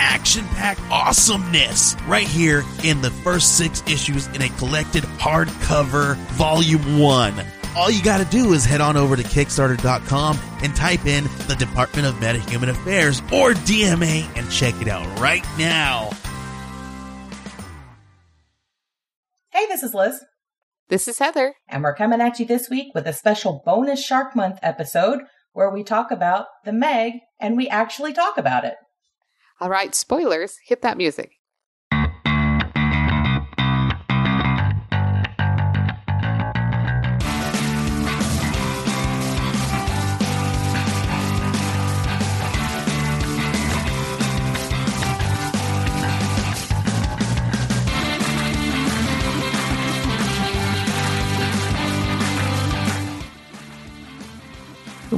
action packed awesomeness right here in the first six issues in a collected hardcover volume one. All you got to do is head on over to Kickstarter.com and type in the Department of Metahuman Affairs or DMA and check it out right now. Hey, this is Liz, This is Heather. and we're coming at you this week with a special bonus Shark Month episode where we talk about the Meg and we actually talk about it. All right, spoilers. Hit that music.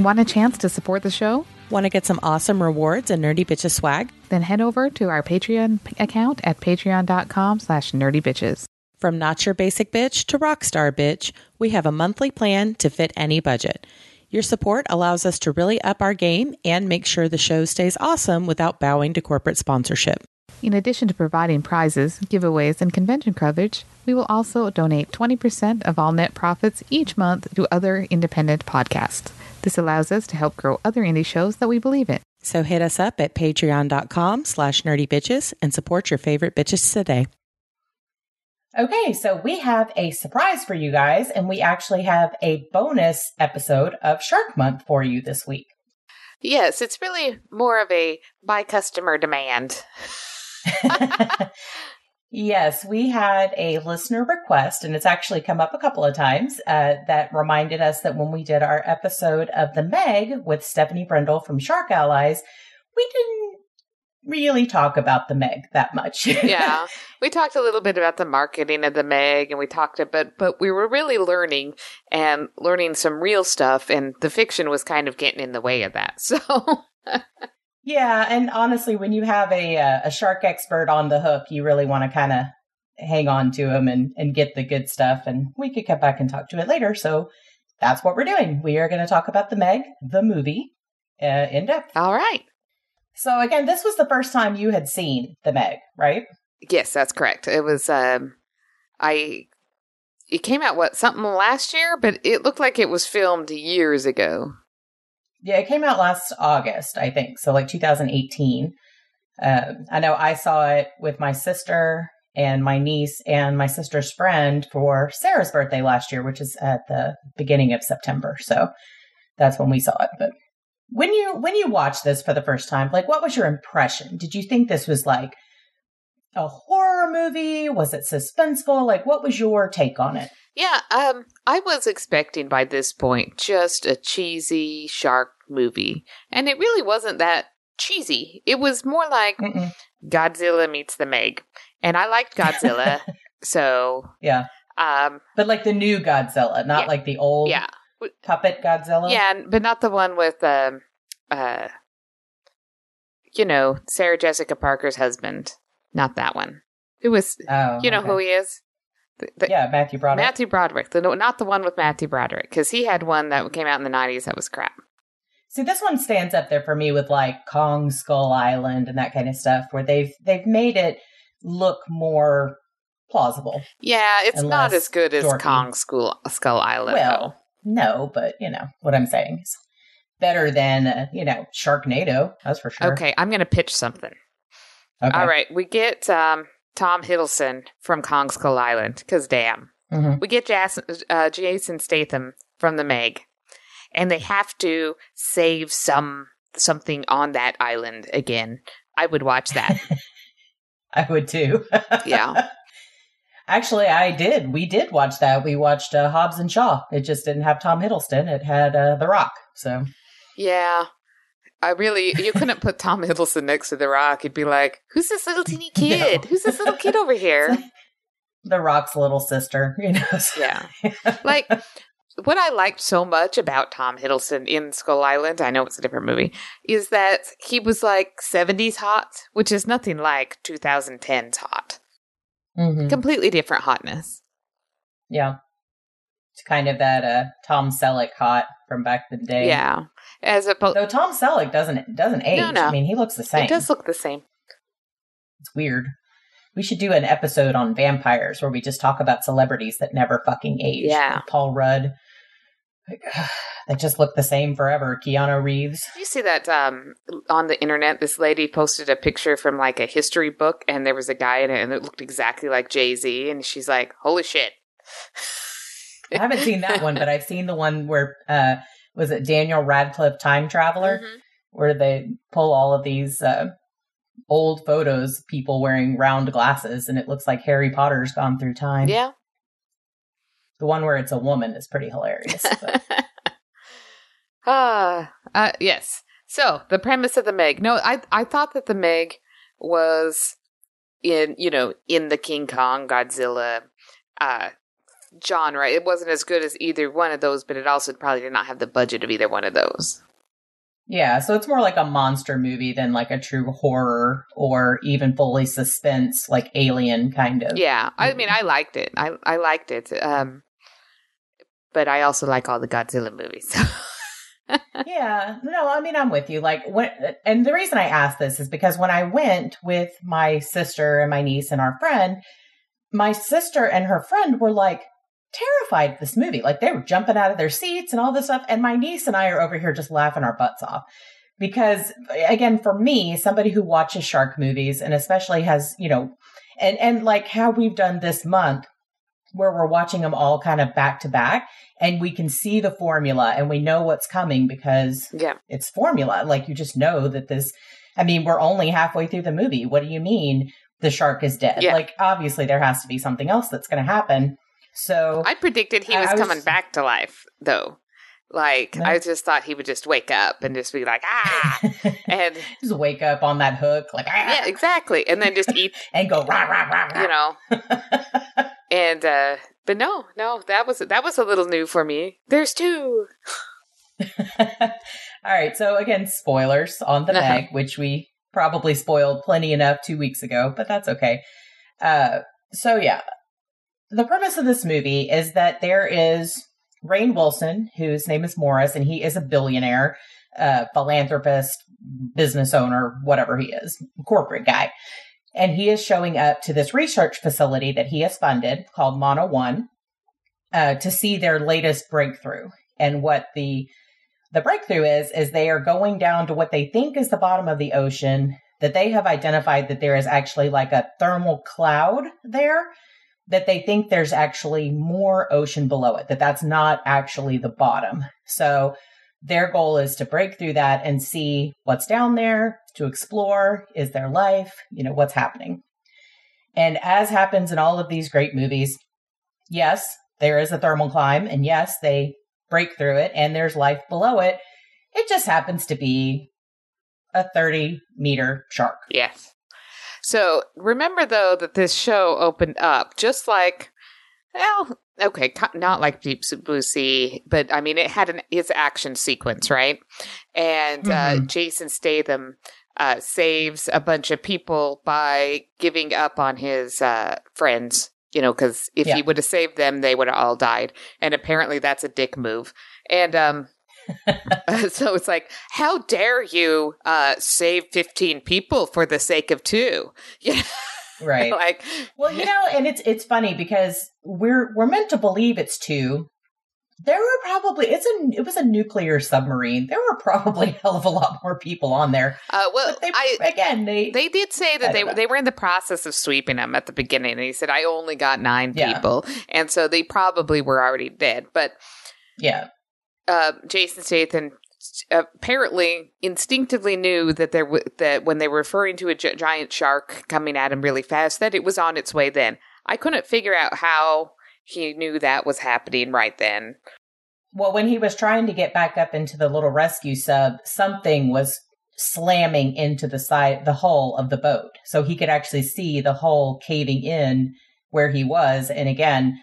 Want a chance to support the show? Want to get some awesome rewards and nerdy bitches swag? Then head over to our Patreon account at patreon.com slash nerdybitches. From not your basic bitch to rockstar bitch, we have a monthly plan to fit any budget. Your support allows us to really up our game and make sure the show stays awesome without bowing to corporate sponsorship. In addition to providing prizes, giveaways, and convention coverage, we will also donate 20% of all net profits each month to other independent podcasts. This allows us to help grow other indie shows that we believe in. So hit us up at patreon.com slash nerdy bitches and support your favorite bitches today. Okay, so we have a surprise for you guys, and we actually have a bonus episode of Shark Month for you this week. Yes, it's really more of a by customer demand. yes, we had a listener request, and it's actually come up a couple of times uh, that reminded us that when we did our episode of The Meg with Stefanie Brendl from Shark Allies, we didn't really talk about the Meg that much. yeah, we talked a little bit about the marketing of the Meg, and we talked about, but we were really learning and learning some real stuff, and the fiction was kind of getting in the way of that. So, Yeah, and honestly, when you have a uh, a shark expert on the hook, you really want to kind of hang on to him and and get the good stuff. And we could come back and talk to it later. So that's what we're doing. We are going to talk about the Meg, the movie, uh, in depth. all right. So again, this was the first time you had seen the Meg, right? Yes, that's correct. It was um I it came out what something last year, but it looked like it was filmed years ago. Yeah, it came out last August, I think. So like 2018. Um, I know I saw it with my sister and my niece and my sister's friend for Sarah's birthday last year, which is at the beginning of September. So that's when we saw it. But when you when you watched this for the first time, like what was your impression? Did you think this was like a horror movie? Was it suspenseful? Like what was your take on it? Yeah, um I was expecting by this point just a cheesy shark movie. And it really wasn't that cheesy. It was more like Mm-mm. Godzilla meets the Meg. And I liked Godzilla. so Yeah. um But like the new Godzilla, not Yeah. like the old yeah. puppet Godzilla. Yeah, but not the one with um uh you know, Sarah Jessica Parker's husband. Not that one. It was Oh, you know okay. who he is? The, the- Yeah, Matthew Broderick. Matthew Broderick. The, not the one with Matthew Broderick, because he had one that came out in the 90s that was crap. See, this one stands up there for me with like Kong Skull Island and that kind of stuff, where they've they've made it look more plausible. Yeah, it's not as good as dorky. Kong School, Skull Island. Well, no, but you know what I'm saying is better than uh, you know Sharknado. That's for sure. Okay, I'm going to pitch something. Okay. All right, we get um, Tom Hiddleston from Kong Skull Island, because damn. Mhm. We get Jas- uh, Jason Statham from the Meg, and they have to save some something on that island again. I would watch that. I would too. Yeah. Actually, I did. We did watch that. We watched uh, Hobbs and Shaw. It just didn't have Tom Hiddleston. It had uh, The Rock. So yeah. I really, you couldn't put Tom Hiddleston next to The Rock. You'd be like, who's this little teeny kid? Who's this little kid over here? The Rock's little sister, you know. so- Yeah. Like what I liked so much about Tom Hiddleston in Skull Island, I know it's a different movie, is that he was like 70s hot, which is nothing like 2010's hot. Mhm. Completely different hotness. Yeah. It's kind of that uh Tom Selleck hot from back in the day. Yeah. As opposed Though Tom Selleck doesn't doesn't age. No, no. I mean, he looks the same. it does look the same. It's weird. We should do an episode on vampires where we just talk about celebrities that never fucking age. Yeah. Like Paul Rudd. Like, that just look the same forever. Keanu Reeves. Did you see that um, on the internet? This lady posted a picture from like a history book, and there was a guy in it, and it looked exactly like Jay Z. And she's like, "Holy shit!" I haven't seen that one, but I've seen the one where uh was it Daniel Radcliffe Time Traveler? Mhm. where they pull all of these uh, old photos, of people wearing round glasses, and it looks like Harry Potter's gone through time. Yeah. The one where it's a woman is pretty hilarious. Ah, uh, yes. So the premise of the Meg. No, I I thought that the Meg was in you know in the King Kong Godzilla uh genre. It wasn't as good as either one of those, but it also probably did not have the budget of either one of those. yeah, so it's more like a monster movie than like a true horror or even fully suspense, like Alien kind of. Yeah, I mean, I liked it. I I liked it. Um, but I also like all the Godzilla movies. yeah no i mean i'm with you like when and the reason i asked this is because when i went with my sister and my niece and our friend my sister and her friend were like terrified of this movie like they were jumping out of their seats and all this stuff and my niece and i are over here just laughing our butts off because again for me somebody who watches shark movies and especially has you know and and like how we've done this month where we're watching them all kind of back to back and we can see the formula and we know what's coming because yeah, it's formula. Like you just know that this, I mean, we're only halfway through the movie. What do you mean the shark is dead? Yeah. Like obviously there has to be something else that's going to happen. So I predicted he was, was- coming back to life, though. Like No. I just thought he would just wake up and just be like ah, and just wake up on that hook like "Ah," yeah, exactly, and then just eat, and go rah rah rah rah. you know. And uh but no, no, that was that was a little new for me. There's two. All right. So again, spoilers on the Uh-huh. Meg, which we probably spoiled plenty enough two weeks ago, but that's okay. Uh, so yeah, the premise of this movie is that there is Rainn Wilson, whose name is Morris, and he is a billionaire, uh, philanthropist, business owner, whatever he is, corporate guy. And he is showing up to this research facility that he has funded called Mana One uh, to see their latest breakthrough. And what the the breakthrough is is they are going down to what they think is the bottom of the ocean that they have identified that there is actually like a thermal cloud there that they think there's actually more ocean below it that that's not actually the bottom so their goal is to break through that and see what's down there to explore is there life you know what's happening and as happens in all of these great movies yes there is a thermal climb and yes they break through it and there's life below it. It just happens to be a 30 meter shark. Yes. So remember though that this show opened up just like, well, okay, not like Deep Blue Sea, but I mean it had an its action sequence, right? And uh, Mhm. Jason Statham uh, saves a bunch of people by giving up on his uh, friends. You know, because if Yeah. he would have saved them, they would have all died. And apparently, that's a dick move. And um, so it's like, how dare you uh, save 15 people for the sake of two? Yeah. Right. like, well, you know, and it's it's funny because we're we're meant to believe it's two. There were probably it's a it was a nuclear submarine. There were probably a hell of a lot more people on there. uh, well, they I. again they, They did say that they know. they were in the process of sweeping them at the beginning, and he said, "I only got nine Yeah. people," and so they probably were already dead. But yeah uh, Jason Statham apparently instinctively knew that there w- that when they were referring to a gi- giant shark coming at him really fast, that it was on its way. Then I couldn't figure out how he knew that was happening right then. Well, when he was trying to get back up into the little rescue sub, something was slamming into the side, the hull of the boat. So he could actually see the hull caving in where he was. And again,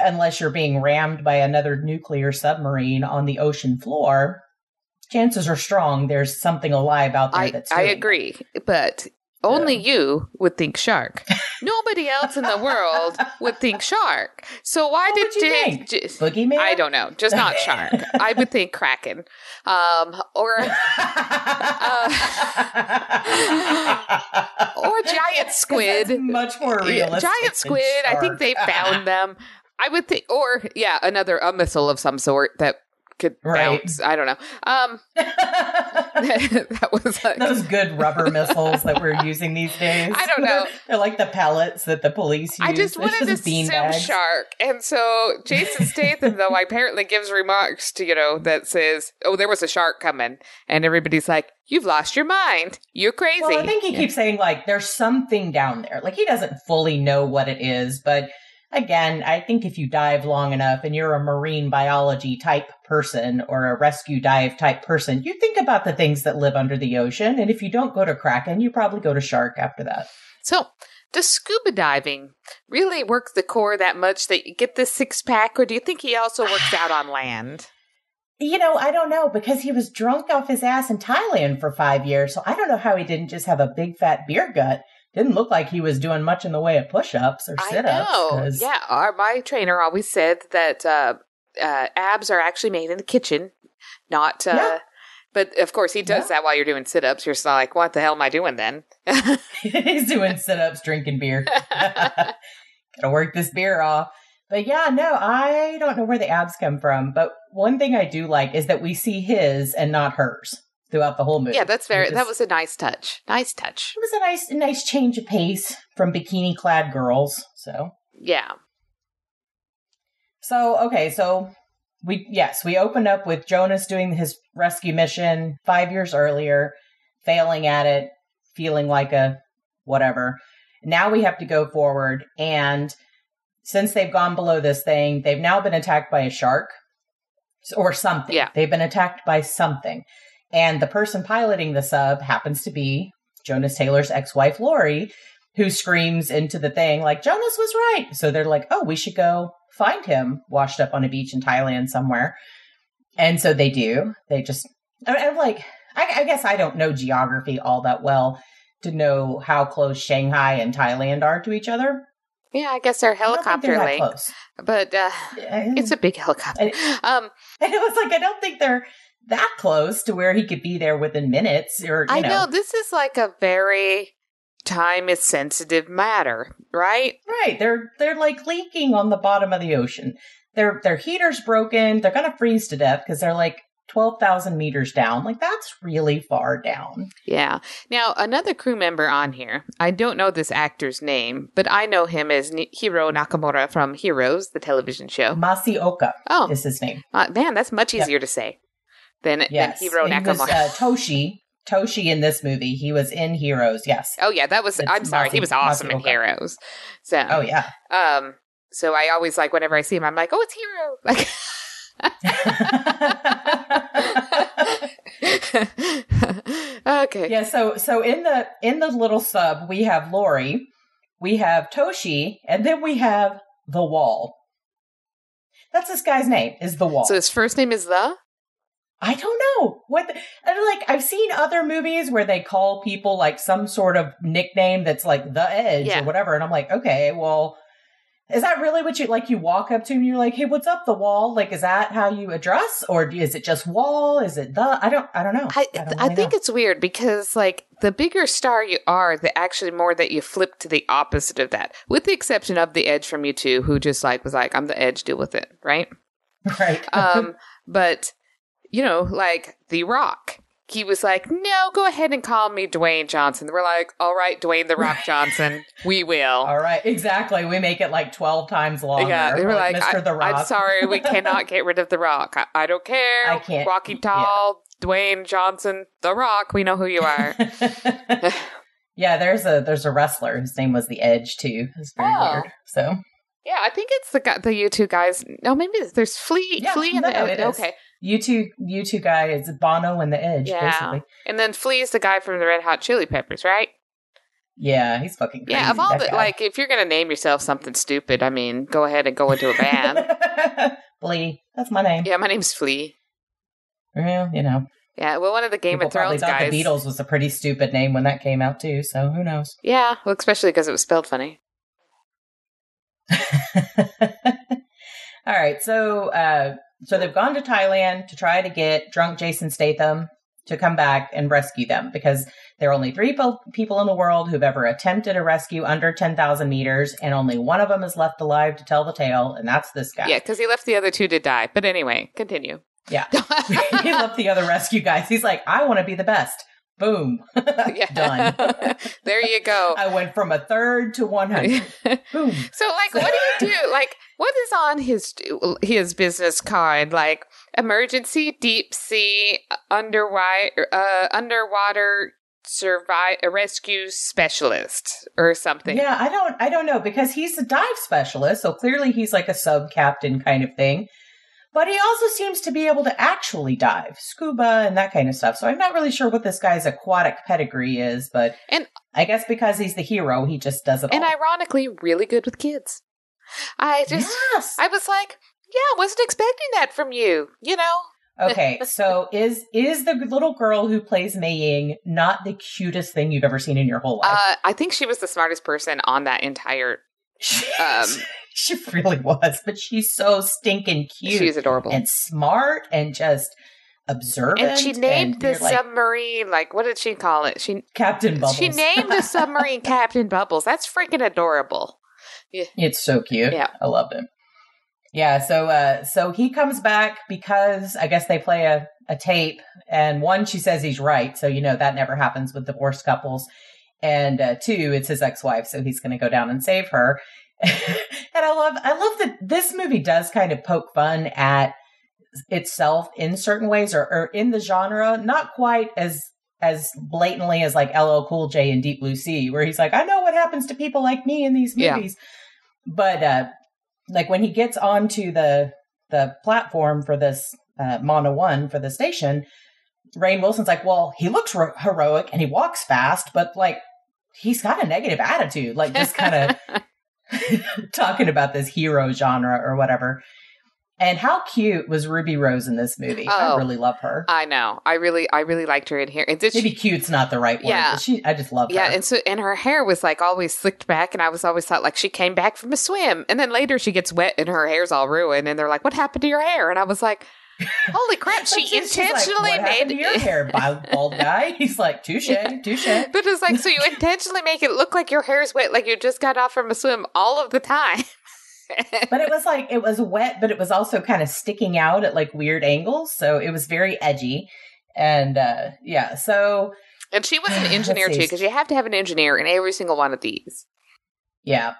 unless you're being rammed by another nuclear submarine on the ocean floor, chances are strong there's something alive out there I, that's. I agree, but only you would think shark. Nobody else in the world would think shark. So why What did you think? Boogeyman? I don't know, just not shark. I would think kraken, um, or or giant squid. Much more Yeah, realistic. giant squid. I think they found them. I would think, or yeah, another a missile of some sort that could Right. bounce. I don't know. Um, that was like, Those good rubber missiles that we're using these days. I don't know. They're like the pellets that the police use. I just wanted to just assume beanbags. shark, and so Jason Statham though apparently gives remarks to you know that says, "Oh, there was a shark coming," and everybody's like, "You've lost your mind. You're crazy." Well, I think he keeps saying like there's something down there. Like he doesn't fully know what it is, but again, I think if you dive long enough and you're a marine biology type person or a rescue dive type person, you think about the things that live under the ocean. And if you don't go to kraken, you probably go to shark after that. So, does scuba diving really work the core that much that you get this six pack, or do you think he also works out on land? You know, I don't know because he was drunk off his ass in Thailand for five years. So I don't know how he didn't just have a big fat beer gut. Didn't look like he was doing much in the way of push ups or sit ups. know. Yeah, our, my trainer always said that uh, uh, abs are actually made in the kitchen, not. Uh, Yeah. But of course, he does Yeah. that while you're doing sit ups. You're just like, what the hell am I doing then? He's doing sit ups, drinking beer. Gotta work this beer off. But yeah, no, I don't know where the abs come from. But one thing I do like is that we see his and not hers throughout the whole movie. yeah, that's very. It That was a nice touch. Nice touch. It was a nice, nice change of pace from bikini clad girls. So, Yeah. so okay, so we yes, we opened up with Jonas doing his rescue mission five years earlier, failing at it, feeling like a whatever. Now we have to go forward, and since they've gone below this thing, they've now been attacked by a shark or something. Yeah. They've been attacked by something. And the person piloting the sub happens to be Jonas Taylor's ex wife, Lori, who screams into the thing, like, Jonas was right. So they're like, oh, we should go find him washed up on a beach in Thailand somewhere. And so they do. They just, I- I'm like, I, I guess I don't know geography all that well to know how close Shanghai and Thailand are to each other. Yeah, I guess they're I don't think helicopter they're but uh, it's it's a big helicopter. Um, And it was like, I don't think they're that close to where he could be there within minutes or, you I know. know this is like a very time is sensitive matter, right? Right. They're, they're like leaking on the bottom of the ocean. Their, their heater's broken. They're going to freeze to death because they're like 12,000 meters down. Like that's really far down. Yeah. Now, another crew member on here, I don't know this actor's name, but I know him as Hiro Nakamura from Heroes, the television show. Masi Oka Oh, is his name. uh, man, that's much Yep. easier to say than, Yes. than Hiro he was Nakamura. uh, Toshi. Toshi in this movie. He was in Heroes. Yes. oh, yeah, that was, it's I'm sorry, he was awesome in Masi Oka. Heroes. So, Oh, yeah. um, so I always like, whenever I see him, I'm like, oh, it's Hero. Like, okay. yeah. So, so in the, in the little sub, we have Lori, we have Toshi, and then we have the wall. That's this guy's name is the wall. So his first name is The? I what. The, and like I've seen other movies where they call people like some sort of nickname that's like the Edge Yeah. or whatever, and I'm like, okay, well, is that really what you like? You walk up to him, and you're like, hey, what's up, the wall? Like, is that how you address, or is it just wall? Is it the? I don't. I don't know. I, don't I think know. it's weird because like the bigger star you are, the actually more that you flip to the opposite of that. With the exception of the Edge from U2, who just like was like, I'm the Edge, deal with it, right? right. Um, but you know, like The Rock. He was like, "No, go ahead and call me Dwayne Johnson." We're like, "All right, Dwayne the Rock Johnson, we will." All right, exactly. We make it like twelve times longer. Yeah, they were like, Mr. I, the Rock. "I'm sorry, we cannot get rid of the Rock. I, I don't care. I can't- Rocky Tall, Dwayne Johnson, the Rock. We know who you are." yeah, there's a there's a wrestler. whose name was the Edge too. It's very Oh. weird. So Yeah, I think it's the guy, the U2 guys. No, maybe there's Flea, Yeah, Flea and no, the it is. okay, U2 you two guys, Bono and the Edge, Yeah. basically. and then Flea is the guy from the Red Hot Chili Peppers, right? Yeah, he's fucking crazy. Yeah, of all the guy. like, if you're gonna name yourself something stupid, I mean, go ahead and go into a band. Flea. That's my name. yeah, my name's Flea. Well, you know. Yeah, well, one of the Game People of Thrones probably guys. the Beatles was a pretty stupid name when that came out too, so who knows? Yeah, well, especially because it was spelled funny. All right, so uh, so they've gone to Thailand to try to get drunk Jason Statham to come back and rescue them because there are only three po- people in the world who've ever attempted a rescue under 10,000 meters, and only one of them is left alive to tell the tale, and that's this guy. Yeah, because he left the other two to die. But anyway, continue. Yeah. he left the other rescue guys. He's like, I want to be the best. Boom. yeah. Done. there you go. I went from a third to 100. Boom. So, like, what do you do? Like, what is on his his business card? Like, emergency deep sea underwater uh, underwater survive rescue specialist or something. Yeah, I don't I don't know because he's a dive specialist, so clearly he's like a sub captain kind of thing. But he also seems to be able to actually dive, scuba and that kind of stuff. So I'm not really sure what this guy's aquatic pedigree is, but And- I guess because he's the hero, he just does it and all. ironically, really good with kids. I just, yes. I was like, yeah, wasn't expecting that from you. You know, okay, so is is the little girl who plays Mei Ying not the cutest thing you've ever seen in your whole life? uh, I think she was the smartest person on that entire. um, she really was, but she's so stinking cute. She's adorable. and smart and just observant. And she named the like, submarine like what did she call it? She Captain Bubbles. she named the submarine Captain Bubbles. That's freaking adorable. Yeah. it's so cute. Yeah. I loved it. Yeah, so uh so he comes back because I guess they play a, a tape and one she says he's right, so you know that never happens with divorced couples. And uh, two, it's his ex-wife, so he's going to go down and save her. and I love I love that this movie does kind of poke fun at itself in certain ways or, or in the genre, not quite as as blatantly as like LL Cool J in Deep Blue Sea, where he's like, I know what happens to people like me in these Yeah. movies. But uh like when he gets onto the the platform for this uh, Mana One for the station, Rainn Wilson's like, well, he looks ro- heroic and he walks fast, but like he's got a negative attitude, like just kind of talking about this hero genre or whatever. And how cute was Ruby Rose in this movie? I Oh. really love her. I know. I really I really liked her in here. And did Maybe she cute's not the right word. Yeah. she, I just love yeah, her. and so and her hair was like always slicked back, and I was always thought like she came back from a swim, and then later she gets wet and her hair's all ruined, and they're like, "What happened to your hair?" And I was like, "Holy crap!" She like, intentionally what made your hair, bald bald guy. He's like, touche, touche. But it's like, so you intentionally make it look like your hair's wet, like you just got off from a swim all of the time. But it was like it was wet, but it was also kind of sticking out at like weird angles, so it was very edgy. And uh yeah, so and she was an engineer too, because you have to have an engineer in every single one of these. yeah.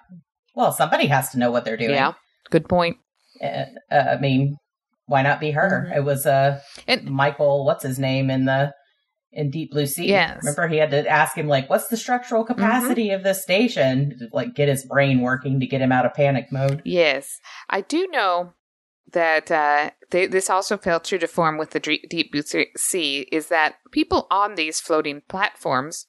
Well, somebody has to know what they're doing. Yeah, good point. And, uh, I mean, why not be her? Mhm. It was uh And Michael, what's his name in the in Deep Blue Sea? Yes. Remember he had to ask him like, "What's the structural capacity of this station?" To, like get his brain working to get him out of panic mode. yes, I do know that uh, they, this also fell true to form with the deep blue sea. Is that people on these floating platforms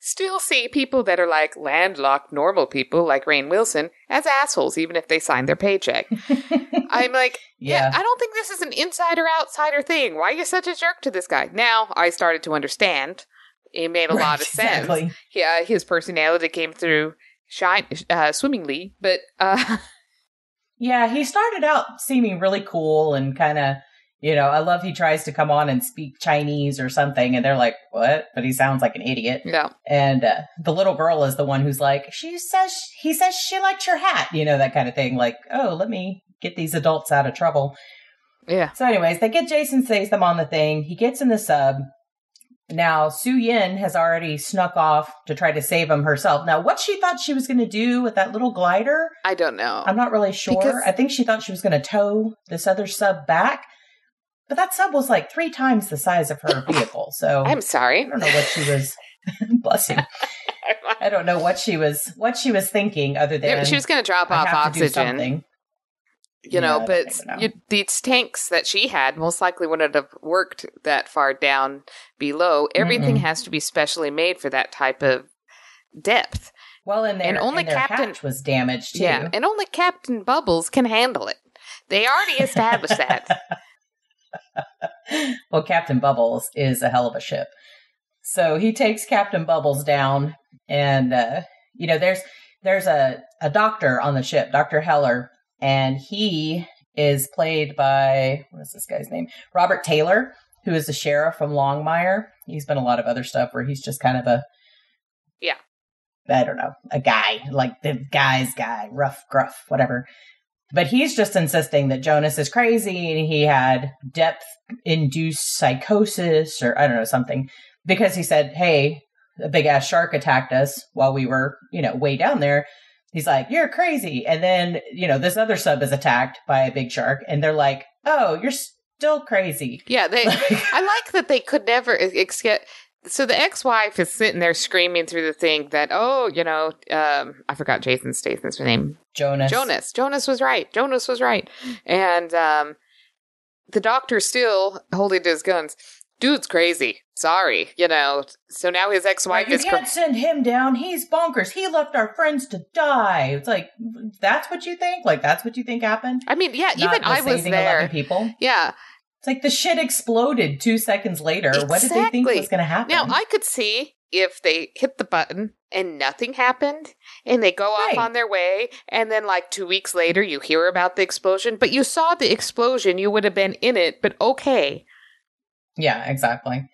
still see people that are like landlocked normal people like Rainn Wilson as assholes, even if they sign their paycheck. I'm like, yeah. Yeah. I don't think this is an insider outsider thing. Why are you such a jerk to this guy? Now I started to understand. It made a lot Right, of sense. exactly. Yeah, his personality came through shine uh, swimmingly, but uh, Yeah, he started out seeming really cool and kind of, you know, I love he tries to come on and speak Chinese or something, and they're like, "What?" But he sounds like an idiot. yeah, And uh, the little girl is the one who's like, "She says he says she likes your hat," you know, that kind of thing. Like, oh, let me get these adults out of trouble. yeah, So, anyways, they get Jason Statham on the thing. He gets in the sub. Now, Su Yin has already snuck off to try to save him herself. Now, what she thought she was going to do with that little glider, I don't know. I'm not really sure. Because- I think she thought she was going to tow this other sub back, but that sub was like three times the size of her vehicle. So I'm sorry. I don't know what she was. bless you. I don't know what she was what she was thinking other than she was going to drop off have to do oxygen, you know, Yeah, but know. you, these tanks that she had most likely wouldn't have worked that far down below. Everything Mm-mm. has to be specially made for that type of depth. Well, and their, And only and Captain- was damaged too. Yeah, and only Captain Bubbles can handle it. They already established that. well, Captain Bubbles is a hell of a ship. So he takes Captain Bubbles down, and uh, you know, there's there's a a doctor on the ship, Doctor Heller, and he is played by what is this guy's name? Robert Taylor, who is the sheriff from Longmire. He's been a lot of other stuff where he's just kind of a Yeah. I don't know, a guy like the guy's guy, rough, gruff, whatever. But he's just insisting that Jonas is crazy and he had depth induced psychosis or I don't know, something. Because he said, Hey, a big ass shark attacked us while we were, you know, way down there. He's like, You're crazy. And then, you know, this other sub is attacked by a big shark and they're like, Oh, you're still crazy. Yeah, they. I like that they could never ex- get. So the ex-wife is sitting there screaming through the thing that, oh, you know, um, I forgot Jason Statham's name. Jonas. Jonas. Jonas was right. Jonas was right. And um, the doctor's still holding his guns. Dude's crazy. Sorry, you know. So now his ex-wife you is. can't send him down. He's bonkers. He left our friends to die. It's like that's what you think. Like that's what you think happened. I mean, yeah, Not even I was there. 11 people. Yeah. It's like the shit exploded two seconds later. What did they think was going to happen? Now I could see if they hit the button and nothing happened and they go off on their way and then like 2 weeks later you hear about the explosion but you saw the explosion you would have been in it but okay yeah, exactly.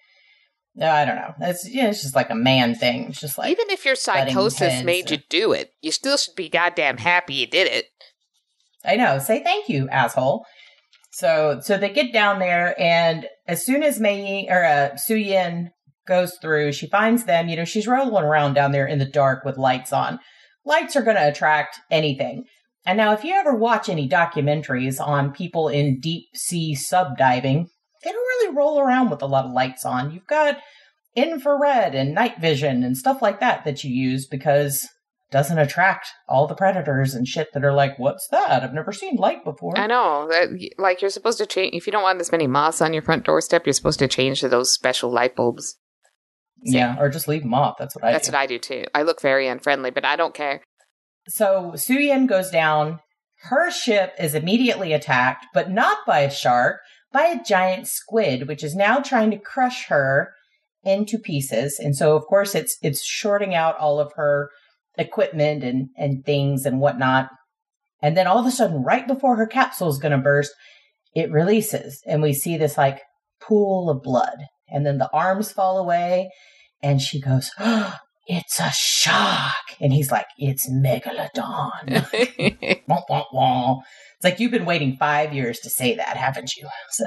No, I don't know. It's yeah, it's just like a man thing. It's just like even if your psychosis made you uh, do it you still should be goddamn happy you did it I know. Say thank you, asshole. So so they get down there, and as soon as Mei or uh, Su Yin goes through, she finds them. You know, she's rolling around down there in the dark with lights on. Lights are going to attract anything. And now, if you ever watch any documentaries on people in deep sea subdiving, they don't really roll around with a lot of lights on. You've got infrared and night vision and stuff like that that you use because doesn't attract all the predators and shit that are like, what's that? I've never seen light before. i know uh, that like you're supposed to change if you don't want this many moths on your front doorstep you're supposed to change to those special light bulbs Yeah, or just leave them off. That's what I do. that's do. what i do too i look very unfriendly but i don't care so Su Yin goes down. Her ship is immediately attacked, but not by a shark, by a giant squid, which is now trying to crush her into pieces. And so, of course, it's it's shorting out all of her equipment and and things and whatnot. And then all of a sudden, right before her capsule is going to burst, it releases, and we see this like pool of blood. And then the arms fall away, and she goes, oh, "It's a shark," and he's like, "It's megalodon." It's like you've been waiting five years to say that, haven't you? So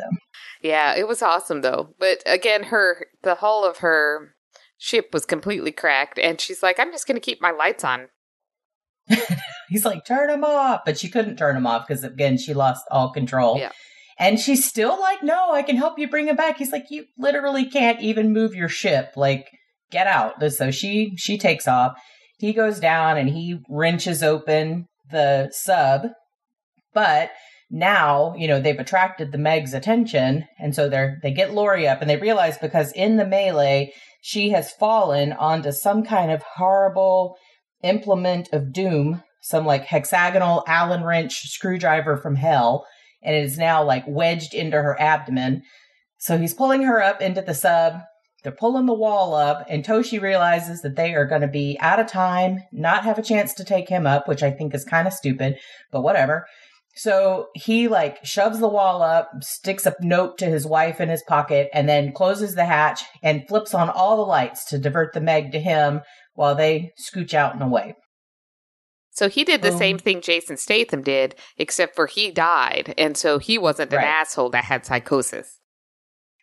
Yeah, it was awesome though. But again, her the hull of her ship was completely cracked, and she's like, "I'm just going to keep my lights on." he's like, "Turn him off," but she couldn't turn him off because again, she lost all control. Yeah. And she's still like, "No, I can help you bring him back." He's like, "You literally can't even move your ship. Like, get out." So she she takes off. He goes down and he wrenches open the sub, but now you know they've attracted the Meg's attention, and so they're they get Lori up and they realize because in the melee she has fallen onto some kind of horrible implement of doom, some like hexagonal Allen wrench screwdriver from hell, and it is now like wedged into her abdomen. So he's pulling her up into the sub. They're pulling the wall up, and Toshi realizes that they are going to be out of time, not have a chance to take him up, which I think is kind of stupid, but whatever. So he like shoves the wall up, sticks a note to his wife in his pocket, and then closes the hatch and flips on all the lights to divert the Meg to him while they scooch out and away. So he did the Boom. same oh. thing Jason Statham did, except for he died, and so he wasn't an Right. asshole that had psychosis.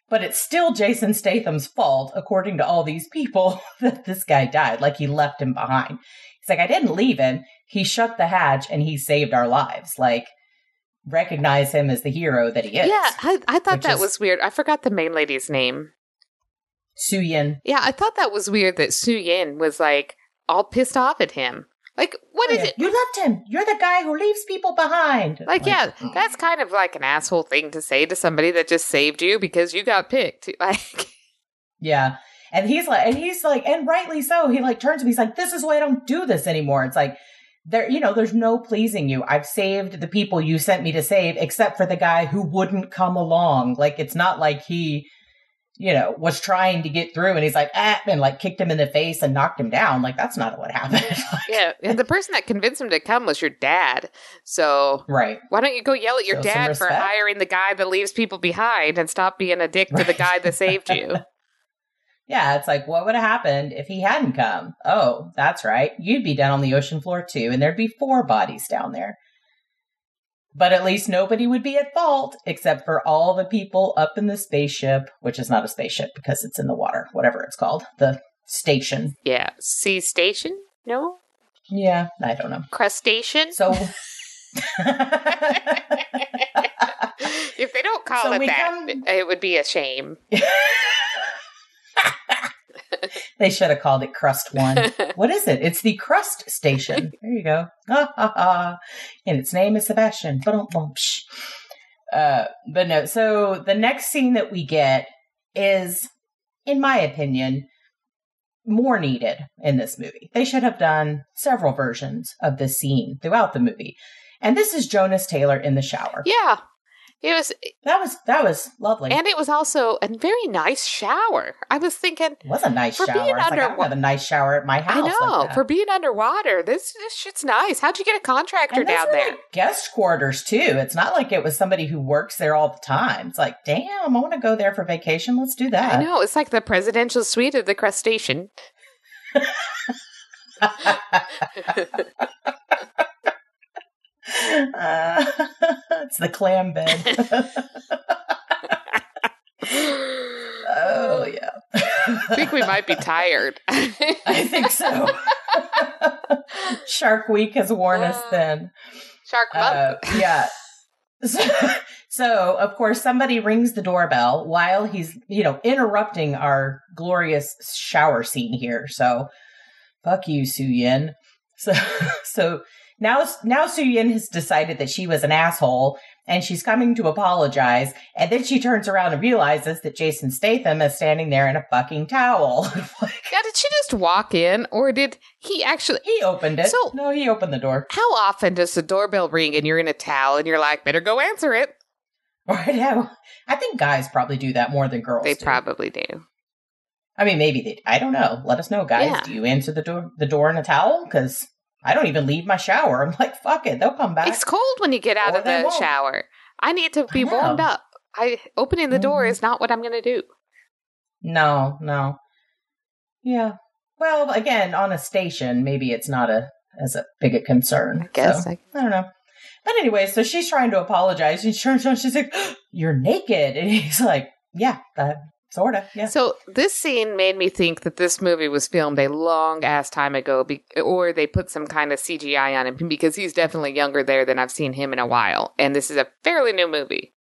But it's still Jason Statham's fault, according to all these people, that this guy died. Like he left him behind. He's like, I didn't leave him. He shut the hatch and he saved our lives. Like, recognize him as the hero that he is. Yeah, I, I thought that was weird. I forgot the main lady's name. Su Yin. Yeah, I thought that was weird that Su Yin was like all pissed off at him. Like, what Oh, is yeah. it? You left him. You're the guy who leaves people behind. Like, yeah, mm. that's kind of like an asshole thing to say to somebody that just saved you because you got picked. Like, Yeah. And he's like, and he's like, and rightly so. He like turns to me. He's like, this is why I don't do this anymore. It's like, there, you know, there's no pleasing you. I've saved the people you sent me to save, except for the guy who wouldn't come along. Like, it's not like he, you know, was trying to get through and he's like, ah, and like kicked him in the face and knocked him down. Like, that's not what happened. Like, Yeah, and the person that convinced him to come was your dad. So right. why don't you go yell at your Show dad for hiring the guy that leaves people behind and stop being a dick to the guy that saved you? Yeah, it's like, what would have happened if he hadn't come? Oh, that's right. You'd be down on the ocean floor too, and there'd be four bodies down there. But at least nobody would be at fault except for all the people up in the spaceship, which is not a spaceship because it's in the water, whatever it's called. The station. Yeah, sea station? No, Yeah, I don't know. crustacean. So. if they don't call So it that, come- it would be a shame. they should have called it Crust One. what is it? It's the Crust Station. There you go. Ha, ha. And its name is Sebastian. Uh, but no, so the next scene that we get is, in my opinion, more needed in this movie. They should have done several versions of this scene throughout the movie. And this is Jonas Taylor in the shower. yeah, it was, eh, That was that was lovely. and it was also a very nice shower. I was thinking, it was a nice for shower. being It's like, I have a nice shower at my house. I know that. for being underwater, this this shit's nice. How'd you get a contractor And down there? like guest quarters too. It's not like it was somebody who works there all the time. It's like, damn, I want to go there for vacation. Let's do that. I know it's like the presidential suite of the crustacean. Uh, it's the clam bed. oh yeah. I think we might be tired. I think so. Shark Week has worn us thin. Shark month. Uh, yeah. So, so, of course, somebody rings the doorbell while he's, you know, interrupting our glorious shower scene here. So, fuck you, Su Yin. So, so now, now Su Yin has decided that she was an asshole and she's coming to apologize. And then she turns around and realizes that Jason Statham is standing there in a fucking towel. like, yeah, did she just walk in, or did he actually? he opened it. So- no, he opened the door. How often does the doorbell ring and you're in a towel and you're like, better go answer it? Right now, I think guys probably do that more than girls. They do. probably do. I mean, maybe they. I don't know. Let us know, guys. Yeah. Do you answer the door the door in a towel? Because I don't even leave my shower. I'm like, fuck it, they'll come back. It's cold when you get out of the won't. shower. I need to be warmed up. I opening the door Mhm. is not what I'm going to do. no, no. Yeah. Well, again, on a station, maybe it's not a as a big a concern. I guess. So, I, I don't know. But anyway, so she's trying to apologize. And she turns around. She's like, "You're naked," and he's like, "Yeah, uh, sort of. Yeah." So this scene made me think that this movie was filmed a long ass time ago, be- or they put some kind of CGI on him because he's definitely younger there than I've seen him in a while, and this is a fairly new movie.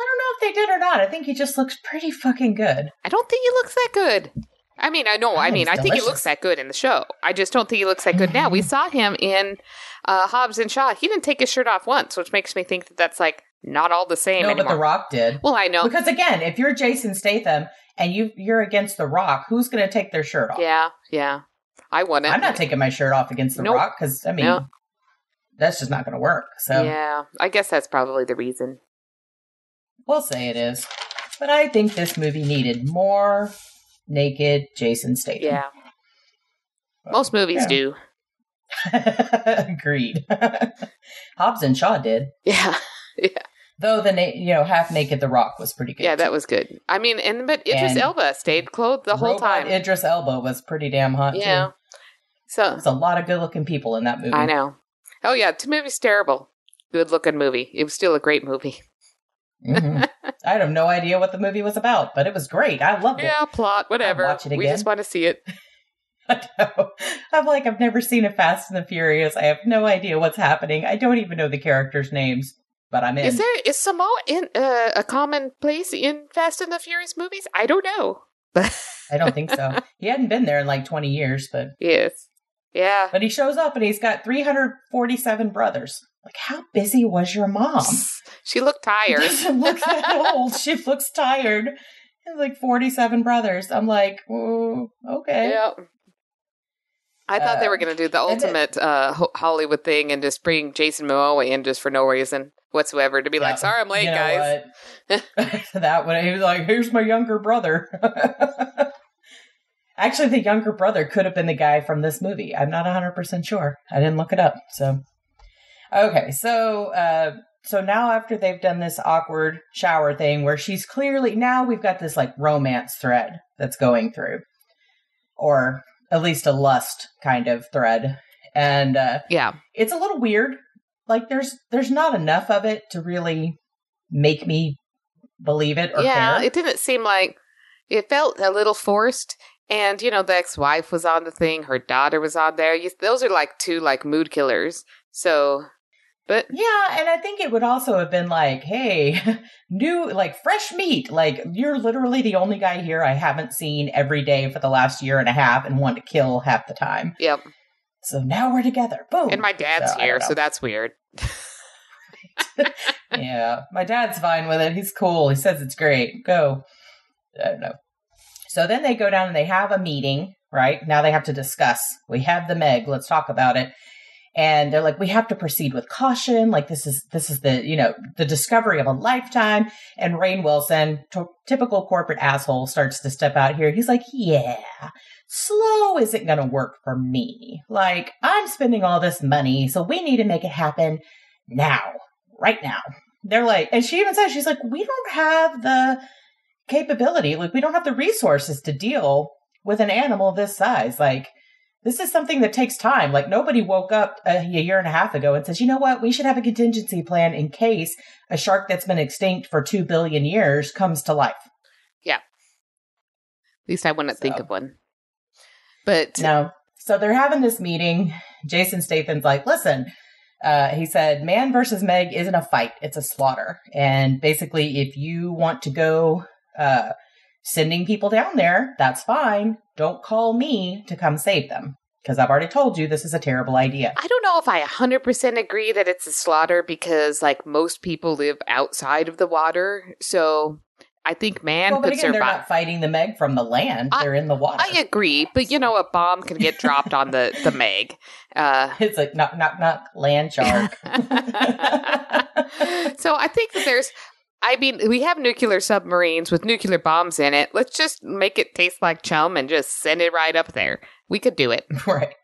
I don't know if they did or not. I think he just looks pretty fucking good. I don't think he looks that good. I mean, I know. I I mean, I think he looks that good in the show. I just don't think he looks that good now. We saw him in uh, Hobbs and Shaw. He didn't take his shirt off once, which makes me think that that's like not all the same No, anymore. but The Rock did. well, I know. Because again, if you're Jason Statham and you you're against The Rock, who's going to take their shirt off? Yeah, yeah. I wouldn't. I'm not taking my shirt off against The Nope. Rock because I mean No. that's just not going to work. So Yeah, I guess that's probably the reason. we'll say it is. But I think this movie needed more naked Jason Statham. Yeah, most movies Yeah. do. Agreed. Hobbs and Shaw did, Yeah, Yeah, though the na- you know half naked The Rock was pretty good. yeah, that was good. I mean, and but Idris And Elba stayed clothed the whole time. Idris Elba was pretty damn hot yeah. too. So There's a lot of good looking people in that movie. I know. Oh yeah, the movie's terrible. Good looking movie. It was still a great movie. Mhm. I have no idea what the movie was about, but it was great. I loved it. Yeah, plot, whatever. watch it again. We just want to see it. I know. I'm like, I've never seen a Fast and the Furious. I have no idea what's happening. I don't even know the characters' names, but I'm in. Is there is Samoa in uh, a common place in Fast and the Furious movies? I don't know. I don't think so. he hadn't been there in like 20 years, but yes. Yeah. but he shows up and he's got 347 brothers. Like, how busy was your mom? She looked She tired. doesn't look that old. She looks tired. It's like 47 brothers. I'm like, "Oh, okay. Yeah. I thought they were Uh, going to do the ultimate uh, Hollywood thing and just bring Jason Momoa in just for no reason whatsoever to be like, sorry, I'm late, You know guys. that one, he was like, here's my younger brother. Actually, the younger brother could have been the guy from this movie. I'm not 100% sure. I didn't look it up. So, okay. So, uh, so now after they've done this awkward shower thing where she's clearly, now we've got this like romance thread that's going through, or at least a lust kind of thread. And, uh, Yeah. it's a little weird. Like there's there's not enough of it to really make me believe it or yeah, care. it didn't seem like it felt a little forced. And you know, the ex-wife was on the thing. Her daughter was on there. You, those are like two like mood killers. So, but yeah, and I think it would also have been like, hey, new like fresh meat. Like you're literally the only guy here I haven't seen every day for the last year and a half and want to kill half the time. yep. So now we're together. Boom. And my dad's So, here, so that's weird. yeah, my dad's fine with it. He's cool. He says it's great. Go. I don't know. So then they go down and they have a meeting, right? Now they have to discuss. We have the Meg. Let's talk about it. And they're like, we have to proceed with caution. Like this is this is the you know the discovery of a lifetime. And Rainn Wilson, t- typical corporate asshole, starts to step out here. He's like, yeah, slow isn't going to work for me. Like I'm spending all this money, so we need to make it happen now right now. They're like, and she even says, she's like, we don't have the capability, like, we don't have the resources to deal with an animal this size. Like, this is something that takes time. Like, nobody woke up a, a year and a half ago and says, you know what, we should have a contingency plan in case a shark that's been extinct for two billion years comes to life. Yeah. At least I wouldn't think of one. But No. So they're having this meeting. Jason Statham's like, listen, uh, he said, man versus Meg isn't a fight, it's a slaughter. And basically, if you want to go uh, sending people down there, that's fine. Don't call me to come save them. Because I've already told you this is a terrible idea. I don't know if I 100% agree that it's a slaughter because, like, most people live outside of the water. So I think man well, could again, they're not fighting the Meg from the land. I- they're in the water. I agree, but you know, a bomb can get dropped on the the Meg. Uh, it's like knock, knock, knock, land shark. so I think that there's. I mean, we have nuclear submarines with nuclear bombs in it. Let's just make it taste like chum and just send it right up there. We could do it. Right.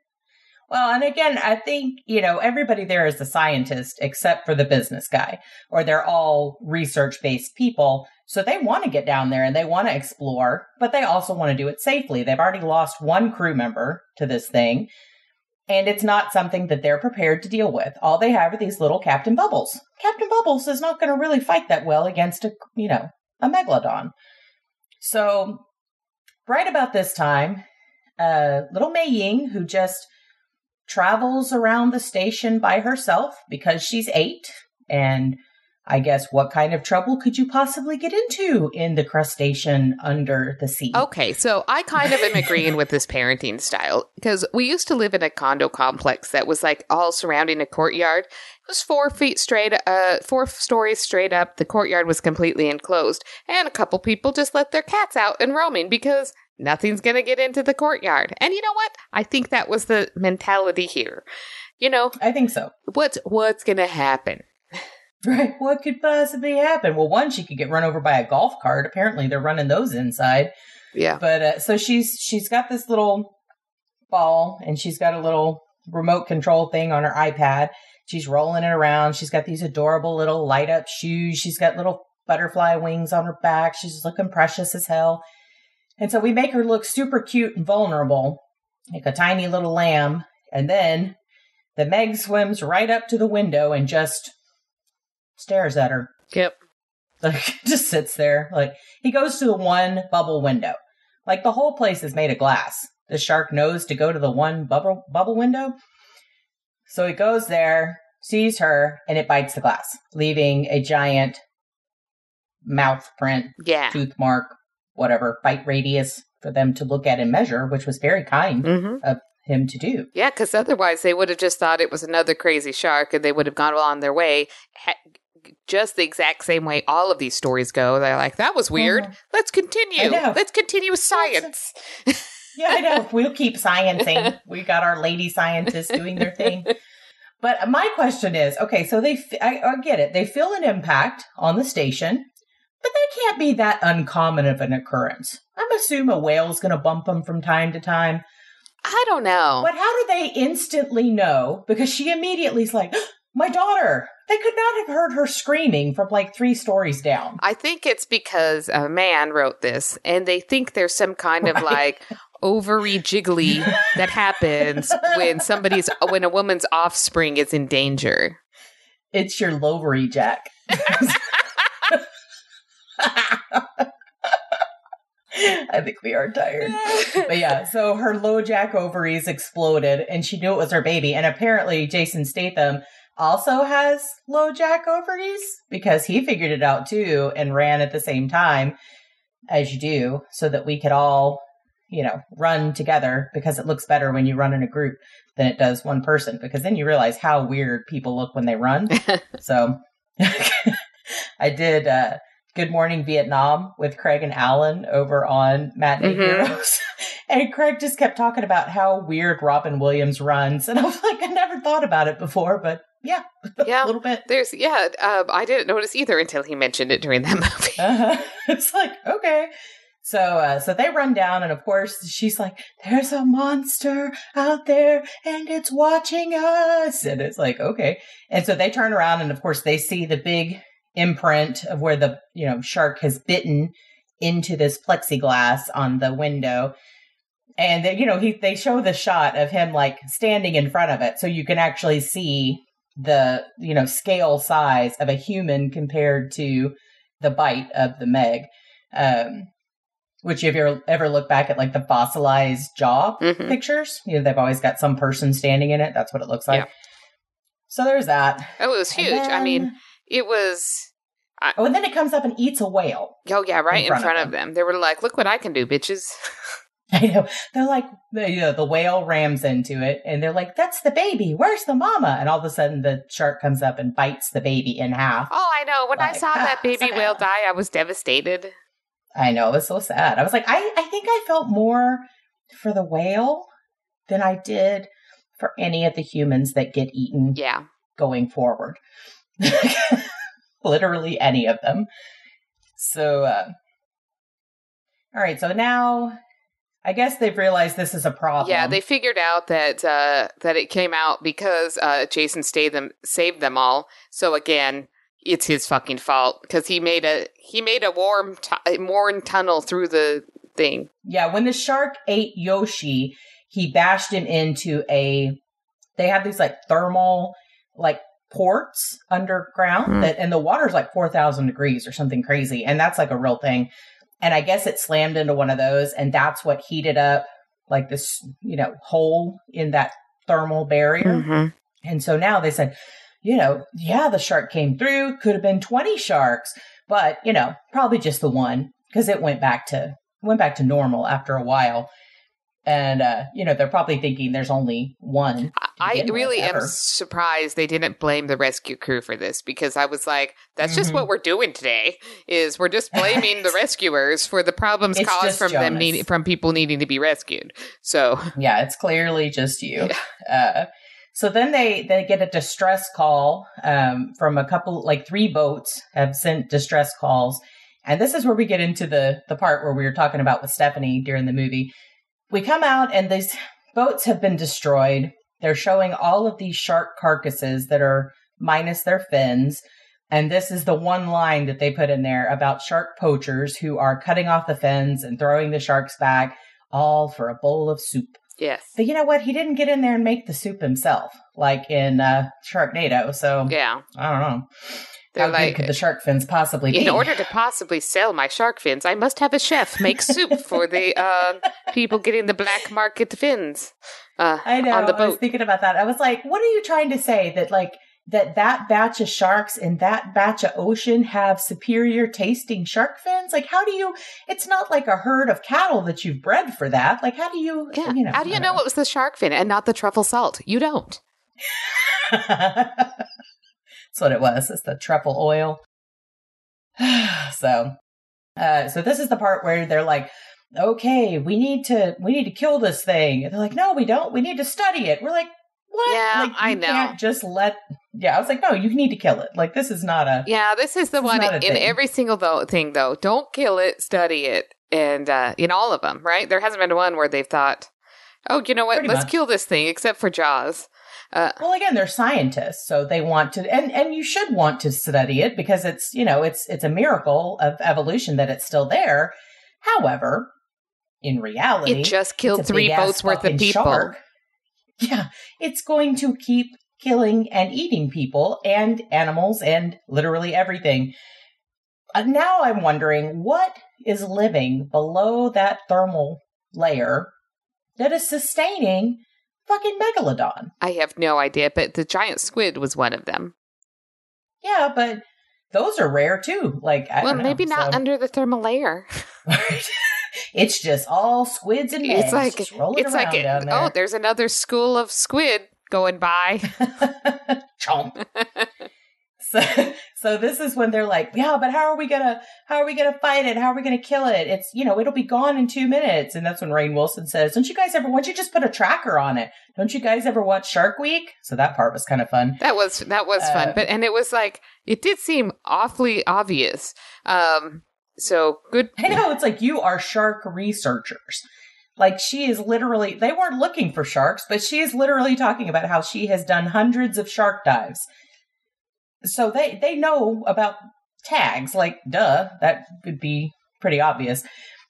Well, and again, I think, you know, everybody there is a scientist except for the business guy, or they're all research based people. So they want to get down there and they want to explore, but they also want to do it safely. They've already lost one crew member to this thing, and it's not something that they're prepared to deal with. All they have are these little Captain Bubbles. Captain Bubbles is not going to really fight that well against a, you know, a megalodon. So, right about this time, uh, little Mei Ying, who just travels around the station by herself because she's eight. And I guess what kind of trouble could you possibly get into in the crustacean under the sea? Okay, so I kind of am agreeing with this parenting style because we used to live in a condo complex that was like all surrounding a courtyard. It was four feet straight, uh, four stories straight up. The courtyard was completely enclosed, and a couple people just let their cats out and roaming because nothing's gonna get into the courtyard. And you know what? I think that was the mentality here. You know I think so. what's what's gonna happen? Right. What could possibly happen? Well, one, she could get run over by a golf cart. Apparently, they're running those inside. Yeah, But uh, so she's she's got this little ball, and she's got a little remote control thing on her iPad. She's rolling it around. She's got these adorable little light up shoes. She's got little butterfly wings on her back. She's looking precious as hell. And so we make her look super cute and vulnerable, like a tiny little lamb. And then the Meg swims right up to the window and just stares at her. yep. Like just sits there. Like he goes to the one bubble window. Like the whole place is made of glass. The shark knows to go to the one bubble bubble window. So he goes there, sees her, and it bites the glass, leaving a giant mouth print, Yeah. tooth mark, whatever, bite radius for them to look at and measure, which was very kind Mm-hmm. of him to do. Yeah, because otherwise they would have just thought it was another crazy shark and they would have gone on their way, ha- just the exact same way all of these stories go. They're like, that was weird. Mhm. Let's continue. Let's continue with science. yeah, I know. We'll keep sciencing. We got our lady scientists doing their thing. But my question is, okay, so they, f- I, I get it. They feel an impact on the station, but that can't be that uncommon of an occurrence. I'm assuming a whale's going to bump them from time to time. I don't know. But how do they instantly know? Because she immediately is like, my daughter. They could not have heard her screaming from like three stories down. I think it's because a man wrote this and they think there's some kind of like ovary jiggly that happens when somebody's when a woman's offspring is in danger. It's your lowery jack. I think we are tired. But yeah, so her low jack ovaries exploded and she knew it was her baby. And apparently, Jason Statham also has low jack ovaries because he figured it out too and ran at the same time as you do so that we could all, you know, run together because it looks better when you run in a group than it does one person because then you realize how weird people look when they run. so I did uh Good Morning Vietnam with Craig and Alan over on Matinee Mhm. Heroes. and Craig just kept talking about how weird Robin Williams runs. And I was like, I never thought about it before, but yeah, Yeah. a little bit. There's yeah, um, I didn't notice either until he mentioned it during that movie. Uh-huh. It's like, okay. So uh so they run down and of course she's like, There's a monster out there and it's watching us. And it's like, okay. And so they turn around and of course they see the big imprint of where the you know shark has bitten into this plexiglass on the window. And they, you know, he they show the shot of him like standing in front of it so you can actually see the you know scale size of a human compared to the bite of the Meg. Um, which if you ever, look back at like the fossilized jaw Mhm. pictures, you know, they've always got some person standing in it. That's what it looks like. Yeah. So there's that. Oh, it was huge. I mean, then- it was oh, and then it comes up and eats a whale. oh yeah, right in front front, of of them. They were like, "Look what I can do, bitches." I know. They're like, the, you know, the whale rams into it and they're like, that's the baby. Where's the mama? And all of a sudden the shark comes up and bites the baby in half. Oh, I know. When I Like, saw that ah, baby sad. whale die, I was devastated. I know. It was so sad. I was like, I, I think I felt more for the whale than I did for any of the humans that get eaten Yeah. going forward. Literally any of them. So, uh, all right. So now I guess they've realized this is a problem. Yeah, they figured out that uh, that it came out because uh, Jason Statham saved them all. So again, it's his fucking fault because he made a he made a warm worn tunnel through the thing. Yeah, when the shark ate Toshi, he bashed him into a. They have these like thermal, like ports underground Hmm. that, and the water's like four thousand degrees or something crazy, and that's like a real thing. And I guess it slammed into one of those, and that's what heated up like this, you know, hole in that thermal barrier. Mm-hmm. And so now they said, you know, yeah, the shark came through. Could have been twenty sharks, but you know, probably just the one because it went back to went back to normal after a while. And uh, you know, they're probably thinking there's only one. I really am surprised they didn't blame the rescue crew for this because I was like, that's just Mhm. what we're doing today. Is we're just blaming the rescuers for the problems It's caused just from them Jonas. needing from people needing to be rescued. So Yeah, it's clearly just you. Uh, so then they they get a distress call um, from a couple, like three boats have sent distress calls, and this is where we get into the the part where we were talking about with Stephanie during the movie. We come out and these boats have been destroyed. They're showing all of these shark carcasses that are minus their fins. And this is the one line that they put in there about shark poachers who are cutting off the fins and throwing the sharks back, all for a bowl of soup. yes, But you know what? He didn't get in there and make the soup himself, like in uh, Sharknado. So yeah, I don't know. They're How like. could the shark fins possibly be? In order to possibly sell my shark fins, I must have a chef make soup for the uh, people getting the black market fins uh, I know. on the I was thinking about that. I was like, what are you trying to say? That like that that batch of sharks in that batch of ocean have superior tasting shark fins? Like, how do you? It's not like a herd of cattle that you've bred for that. Like, how do you? yeah. You know, How do you know don't it was the shark fin and not the truffle salt? You don't. That's what it was. It's the truffle oil. so, uh, so this is the part where they're like, okay, we need to, we need to kill this thing. And they're like, no, we don't. We need to study it. We're like, what? Yeah, like, I know. Can't just let. Yeah, I was like, no, you need to kill it. Like, this is not a. Yeah, this is the This one a in thing. every single though, thing, though. Don't kill it, study it. And uh, in all of them, right? There hasn't been one where they've thought, oh, you know what? Pretty Let's much. kill this thing, except for Jaws. Uh, Well, again, they're scientists, so they want to, and and you should want to study it because it's you know it's it's a miracle of evolution that it's still there. However, in reality, it just killed three boats worth of people. shark. Yeah, it's going to keep killing and eating people and animals and literally everything. Uh, now I'm wondering what is living below that thermal layer that is sustaining fucking megalodon. I have no idea, but the giant squid was one of them. Yeah, but those are rare too. Like, I well, don't know, maybe not so- under the thermal layer. it's just all squids and It's like just rolling it's around like there. oh, there's another school of squid going by. Chomp. So, so this is when they're like, yeah, but how are we gonna, how are we gonna fight it? How are we gonna kill it? It's, you know, it'll be gone in two minutes. And that's when Rainn Wilson says, don't you guys ever, why don't you just put a tracker on it? Don't you guys ever watch Shark Week? So that part was kind of fun. That was that was Uh, fun, but and it was like it did seem awfully obvious. Um, so good. I know it's like you are shark researchers. Like she is literally, they weren't looking for sharks, but she is literally talking about how she has done hundreds of shark dives. So they they know about tags. Like, duh, that would be pretty obvious.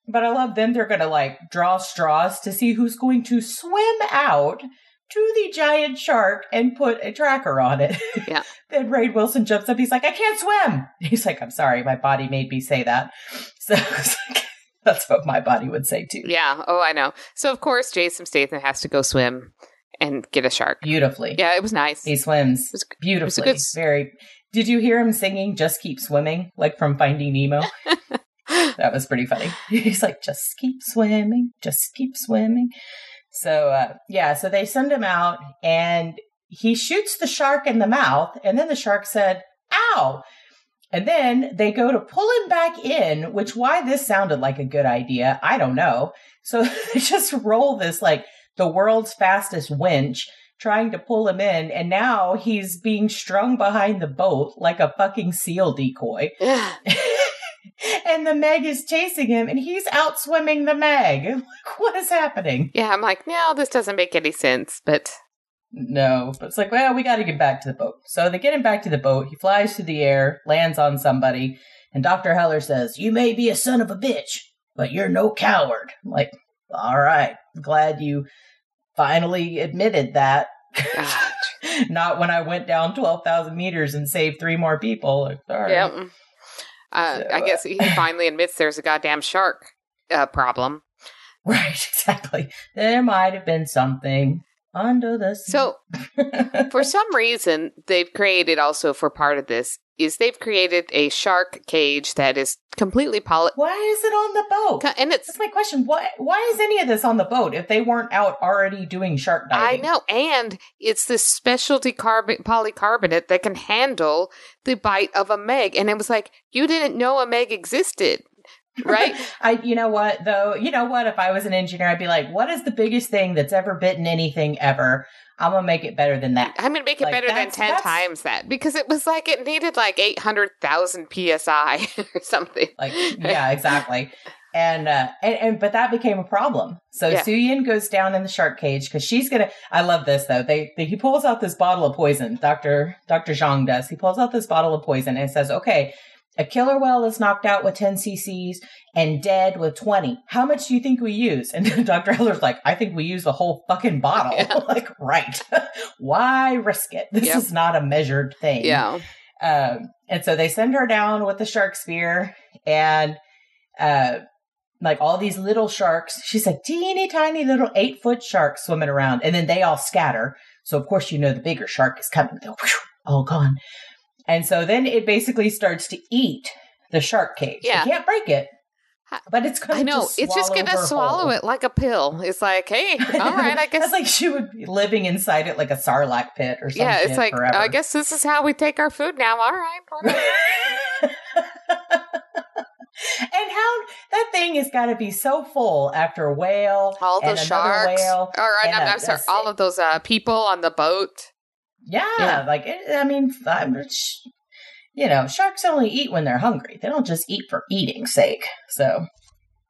But I love then they're gonna like draw straws to see who's going to swim out to the giant shark and put a tracker on it. Yeah. then Rainn Wilson jumps up. He's like, I can't swim. He's like, I'm sorry, my body made me say that. So like, that's what my body would say too. Yeah. Oh, I know. So of course Jason Statham has to go swim and get a shark. Beautifully. Yeah, it was nice. He swims was- beautifully. good Very. Did you hear him singing Just Keep Swimming, like from Finding Nemo? that was pretty funny. He's like, just keep swimming, just keep swimming. So, uh, yeah, so they send him out and he shoots the shark in the mouth. And then the shark said, ow. And then they go to pull him back in, which why this sounded like a good idea, I don't know. So they just roll this like the world's fastest winch trying to pull him in. And now he's being strung behind the boat like a fucking seal decoy. and the Meg is chasing him and he's out swimming the Meg. Like, what is happening? yeah, I'm like, no, this doesn't make any sense. But No, but it's like, well, we got to get back to the boat. So they get him back to the boat. He flies through the air, lands on somebody, and Dr. Heller says, You may be a son of a bitch, but you're no coward. I'm like, all right, glad you finally admitted that. Not when I went down 12,000 meters and saved three more people. Like, all right. yeah. mm. Uh, So, I guess he finally admits there's a goddamn shark uh, problem. Right, exactly. There might have been something under the sea. So for some reason they've created also for part of this is they've created a shark cage that is completely poly why is it on the boat? and it's That's my question. Why why is any of this on the boat if they weren't out already doing shark diving? I know, and it's this specialty carbon polycarbonate that can handle the bite of a meg. And it was like you didn't know a meg existed, right? I you know what though? You know what? If I was an engineer, I'd be like, what is the biggest thing that's ever bitten anything ever? I'm gonna make it better than that. I'm gonna make it Like, better than ten that's- times that because it was like it needed like eight hundred thousand psi or something. Like, yeah, exactly. And, uh, and, and, but that became a problem. So Yeah. Suyin goes down in the shark cage because she's gonna, I love this though. They, they, he pulls out this bottle of poison. Dr. Dr. Zhang does. He pulls out this bottle of poison and says, okay, a killer whale is knocked out with 10 cc's and dead with 20. How much do you think we use? And Dr. Heller's like, I think we use the whole fucking bottle. Yeah. like, right. Why risk it? This Yep. is not a measured thing. Yeah, Um, and so they send her down with the shark spear and, uh, like all these little sharks. She's like teeny tiny little eight foot sharks swimming around and then they all scatter. So of course, you know, the bigger shark is coming. They're all gone. And so then it basically starts to eat the shark cage. Yeah. They can't break it. But it's gonna I know just it's just swallow gonna swallow whole. it like a pill. It's like, hey, all right, I guess. That's like she would be living inside it like a sarlacc pit or something. yeah, it's like forever. I guess this is how we take our food now. All right, and how that thing has got to be so full after a whale, all and another sharks. whale. all right, I'm, a- I'm sorry. All of those uh, people on the boat. Yeah, Yeah. like it, I mean, I'm, you know, sharks only eat when they're hungry. They don't just eat for eating's sake. So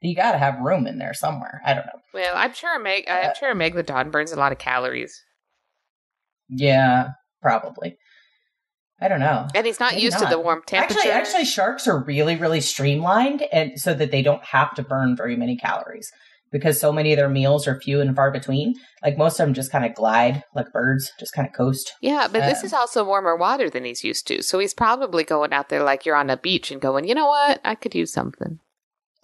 you got to have room in there somewhere. I don't know. Well, I'm sure Meg. Uh, I'm sure the Megalodon burns a lot of calories, Yeah, probably. I don't know. and he's not Maybe used to the warm temperature. Actually, actually, sharks are really, really streamlined, and so that they don't have to burn very many calories because so many of their meals are few and far between. Like most of them just kind of glide like birds, just kind of coast. yeah, but this uh, is also warmer water than he's used to, so he's probably going out there like you're on a beach and going, you know what, I could use something.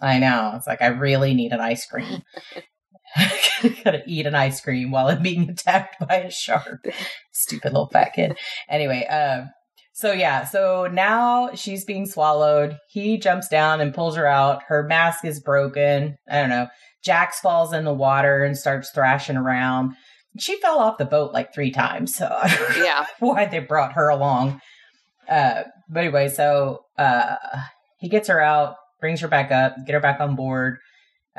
I know. It's like I really need an ice cream. Gotta eat an ice cream while I'm being attacked by a shark. Stupid little fat kid. Anyway, uh, so yeah, so now she's being swallowed. He jumps down and pulls her out. Her mask is broken. I don't know. Jax falls in the water and starts thrashing around. She fell off the boat like three times. So I don't know Yeah, why they brought her along. Uh, but anyway, so uh, he gets her out, brings her back up, get her back on board.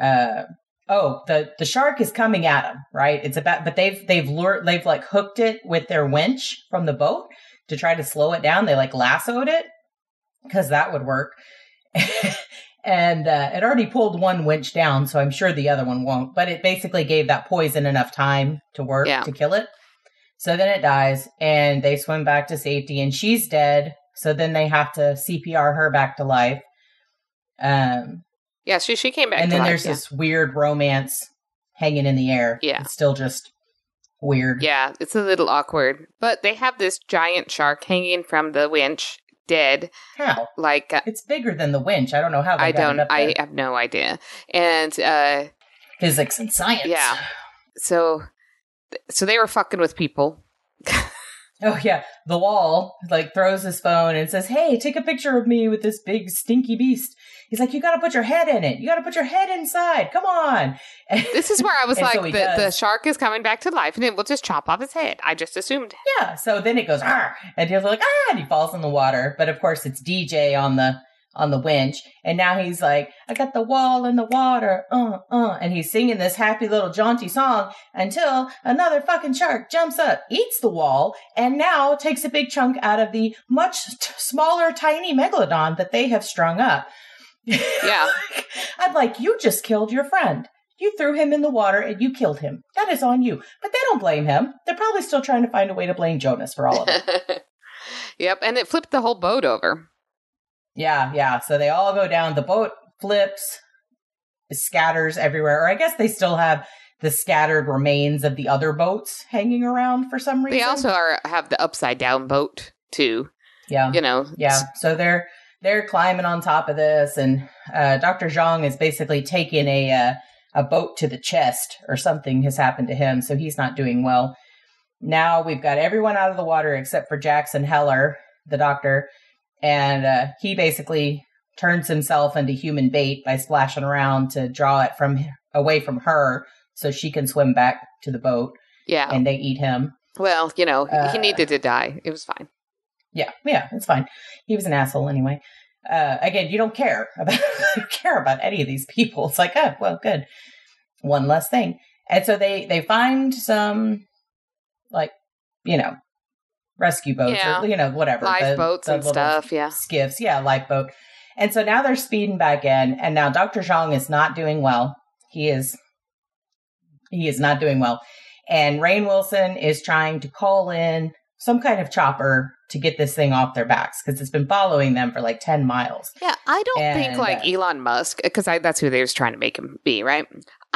Uh, oh, the the shark is coming at him, right? It's about, but they've they've lured, they've like hooked it with their winch from the boat to try to slow it down. They like lassoed it because that would work. and uh, it already pulled one winch down, so I'm sure the other one won't. But it basically gave that poison enough time to work Yeah. to kill it. So then it dies, and they swim back to safety, and she's dead. So then they have to CPR her back to life. Um, yeah. She she came back. and then life, there's yeah. this weird romance hanging in the air. Yeah. It's still just weird. Yeah, it's a little awkward, but they have this giant shark hanging from the winch, dead. How? Like uh, It's bigger than the winch. I don't know how they I got don't, it up I have no idea. And uh, Physics and science. Yeah. so, so they were fucking with people. Oh yeah, the wall like throws his phone and says, "Hey, take a picture of me with this big stinky beast." He's like, "You got to put your head in it. You got to put your head inside. Come on." This is where I was like, so the, the shark is coming back to life, and it will just chop off his head. I just assumed. yeah. So then it goes, "Arr!" and he's like, "Ah!" and he falls in the water. But of course, it's DJ on the on the winch, and now he's like, "I got the wall in the water, uh, uh," and he's singing this happy little jaunty song until another fucking shark jumps up, eats the wall, and now takes a big chunk out of the much t- smaller, tiny megalodon that they have strung up. Yeah. I'm like, you just killed your friend. You threw him in the water and you killed him. That is on you. But they don't blame him. They're probably still trying to find a way to blame Jonas for all of it. yep, and it flipped the whole boat over. Yeah, yeah. So they all go down. The boat flips, scatters everywhere. Or I guess they still have the scattered remains of the other boats hanging around for some reason. They also are have the upside down boat too. yeah. You know. Yeah, so they're they're climbing on top of this, and uh, Doctor Zhang is basically taking a uh, a boat to the chest, or something has happened to him, so he's not doing well. Now we've got everyone out of the water except for Jackson Heller, the doctor, and uh, he basically turns himself into human bait by splashing around to draw it from away from her, so she can swim back to the boat, Yeah. and they eat him. well, you know, Uh, he needed to die. It was fine. Yeah, yeah, it's fine. He was an asshole anyway. Uh, again, you don't care about you don't care about any of these people. It's like, oh, well, good, one less thing. And so they they find some, like, you know, rescue boats Yeah. or you know whatever Lifeboats and stuff. Yeah. skiffs, yeah, lifeboat. And so now they're speeding back in, and now Doctor Zhang is not doing well. He is he is not doing well, and Rainn Wilson is trying to call in some kind of chopper to get this thing off their backs because it's been following them for like ten miles. Yeah, I don't think like uh, Elon Musk because that's who they was trying to make him be, right?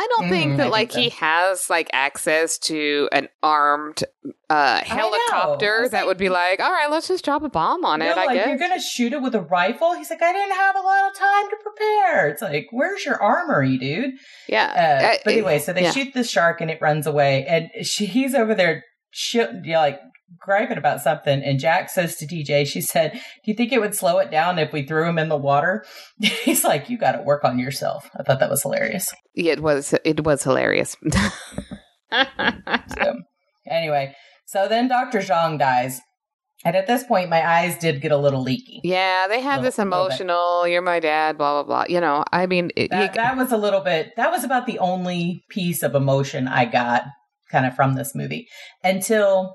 I don't Mhm, think that like so. he has like access to an armed uh helicopter that like- would be like, all right, let's just drop a bomb on it. I like guess. you're gonna shoot it with a rifle. He's like, I didn't have a lot of time to prepare. It's like, where's your armory, dude? yeah. Uh, Uh, but anyway, so they yeah. shoot the shark and it runs away, and she, he's over there, sh- you know, like griping about something, and Jack says to DJ, she said, "Do you think it would slow it down if we threw him in the water?" He's like, "You got to work on yourself." I thought that was hilarious. It was it was hilarious. So, anyway, so then Dr. Zhang dies. And at this point, my eyes did get a little leaky. yeah, they had Little- this emotional. You're my dad. Blah blah blah. You know, I mean, it, That, you, that was a little bit, that was about the only piece of emotion I got kind of from this movie until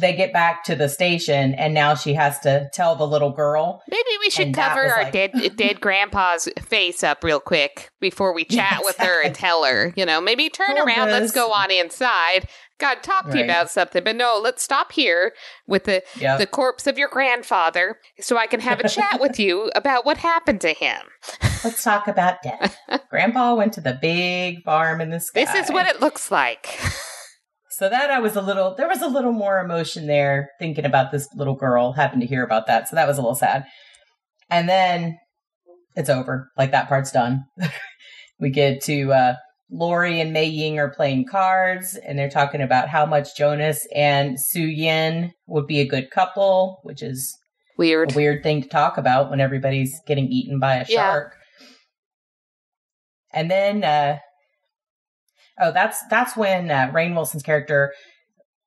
they get back to the station and now she has to tell the little girl. maybe we should and cover our like- dead dead grandpa's face up real quick before we chat with her and tell her. You know, maybe turn Well, around. Let's go on inside. God, talk to you about something, but no, let's stop here with the Yep. the corpse of your grandfather, so I can have a chat with you about what happened to him. Let's talk about death. Grandpa went to the big farm in the sky. This is what it looks like. So that I was a little, there was a little more emotion there thinking about this little girl, happened to hear about that. So that was a little sad. And then it's over. Like that part's done. we get to, uh, Lori and Mei Ying are playing cards and they're talking about how much Jonas and Su Yin would be a good couple, which is Weird. a weird thing to talk about when everybody's getting eaten by a Yeah. shark. And then, uh, oh, that's that's when uh, Rainn Wilson's character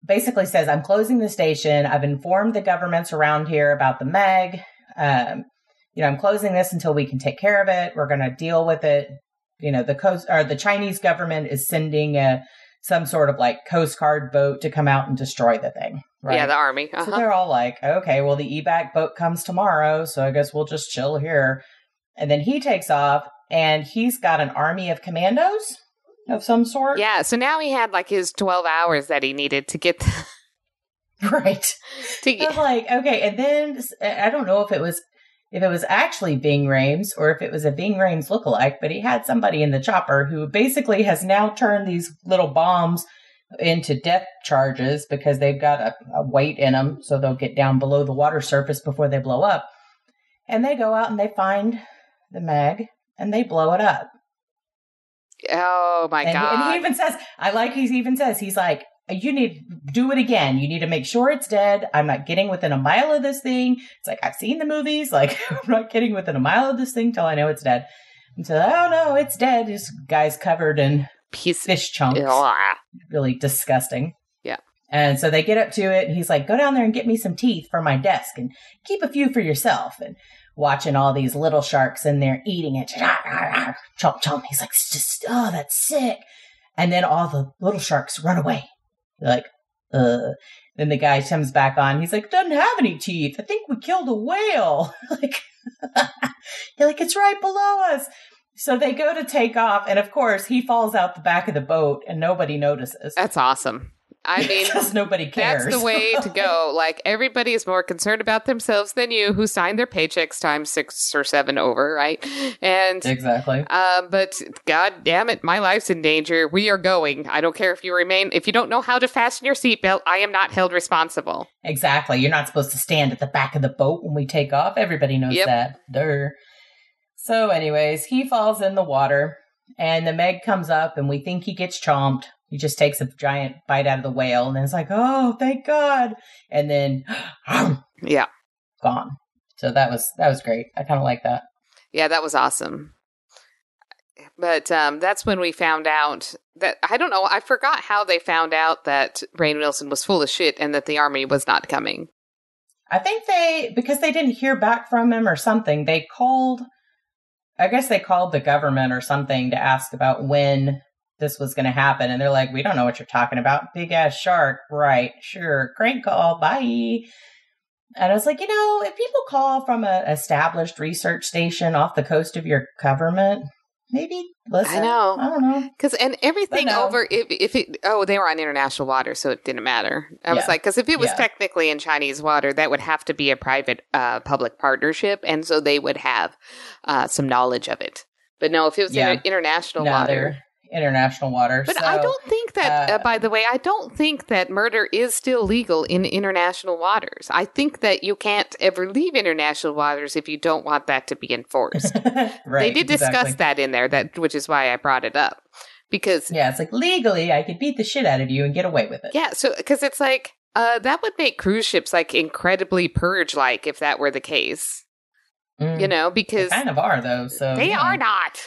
basically says, "I'm closing the station. I've informed the governments around here about the Meg. Um, you know, I'm closing this until we can take care of it. We're going to deal with it. You know, the coast or the Chinese government is sending a some sort of like Coast Guard boat to come out and destroy the thing. Right? Yeah, the army. So Uh-huh. they're all like, okay, well, the evac boat comes tomorrow, so I guess we'll just chill here. And then he takes off, and he's got an army of commandos of some sort. Yeah, so now he had like his 12 hours that he needed to get Right. to I was get, like, okay, and then I don't know if it was if it was actually Ving Rhames or if it was a Ving Rhames lookalike, but he had somebody in the chopper who basically has now turned these little bombs into death charges because they've got a, a weight in them, so they'll get down below the water surface before they blow up. And they go out and they find the Meg and they blow it up. Oh my and, god. and he even says, I like he even says, he's like, you need do it again. You need to make sure it's dead. I'm not getting within a mile of this thing. It's like I've seen the movies. Like I'm not getting within a mile of this thing till I know it's dead. And so, oh no, it's dead. This guy's covered in Piece fish chunks. Ugh. Really disgusting. Yeah. And so they get up to it, and he's like, "Go down there and get me some teeth for my desk, and keep a few for yourself." And watching all these little sharks in there eating it, chomp chomp. He's like, "It's just oh, that's sick." And then all the little sharks run away. They're like, uh. Then the guy comes back on. He's like, doesn't have any teeth. I think we killed a whale. like, like, it's right below us. So they go to take off, and of course, he falls out the back of the boat, and nobody notices. That's awesome. I mean, nobody cares. that's the way to go. Like everybody is more concerned about themselves than you, who signed their paychecks times six or seven over, right? And exactly. um, but God damn it, my life's in danger. We are going. I don't care if you remain. If you don't know how to fasten your seatbelt, I am not held responsible. Exactly. You're not supposed to stand at the back of the boat when we take off. Everybody knows Yep. that. Duh. So, anyways, he falls in the water, and the Meg comes up, and we think he gets chomped. He just takes a giant bite out of the whale, and then it's like, oh, thank God. And then, Yeah, gone. So that was that was great. I kind of like that. yeah, that was awesome. But um, that's when we found out that I don't know. I forgot how they found out that Rainn Wilson was full of shit and that the army was not coming. I think they because they didn't hear back from him or something. They called. I guess they called the government or something to ask about when this was going to happen, and they're like, "We don't know what you're talking about. Big ass shark, right? Sure, crank call, bye." And I was like, you know, if people call from an established research station off the coast of your government, maybe listen. I know. I don't know. Because and everything no. over if if it oh they were on international water so it didn't matter. I was like because if it was Yeah. technically in Chinese water that would have to be a private uh, public partnership and so they would have uh, some knowledge of it. But no, if it was Yeah. in international No, water. International waters. But so, I don't think that. Uh, uh, by the way, I don't think that murder is still legal in international waters. I think that you can't ever leave international waters if you don't want that to be enforced. right, they did discuss exactly. that in there, that which is why I brought it up because Yeah, it's like legally I could beat the shit out of you and get away with it. Yeah, so because it's like Uh, that would make cruise ships like incredibly purge like if that were the case. Mm. You know, They because kind of are though. So they yeah. are not.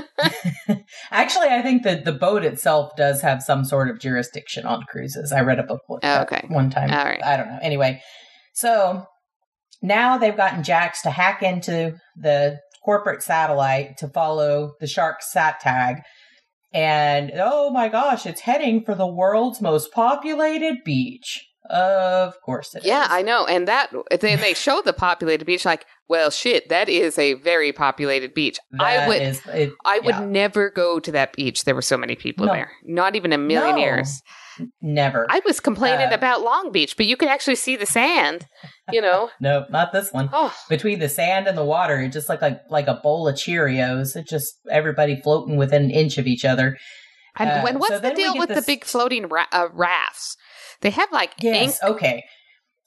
Actually, I think that the boat itself does have some sort of jurisdiction on cruises. I read a book Oh, okay. one time. All right. I don't know. Anyway, so now they've gotten Jax to hack into the corporate satellite to follow the shark sat tag. And oh my gosh, it's heading for the world's most populated beach. Of course it is. Yeah, I know. And that then they show the populated beach like, well, shit, that is a very populated beach. I would is- it- I would yeah, never go to that beach. There were so many people No. there. Not even a million No. years. never. I was complaining Uh, about Long Beach, but you can actually see the sand, you know. no, not this one. oh, between the sand and the water, it just like like like a bowl of Cheerios. It just everybody floating within an inch of each other. and Uh, when what's so the deal with the big floating ra- uh, rafts? They have like ink. Yes, okay.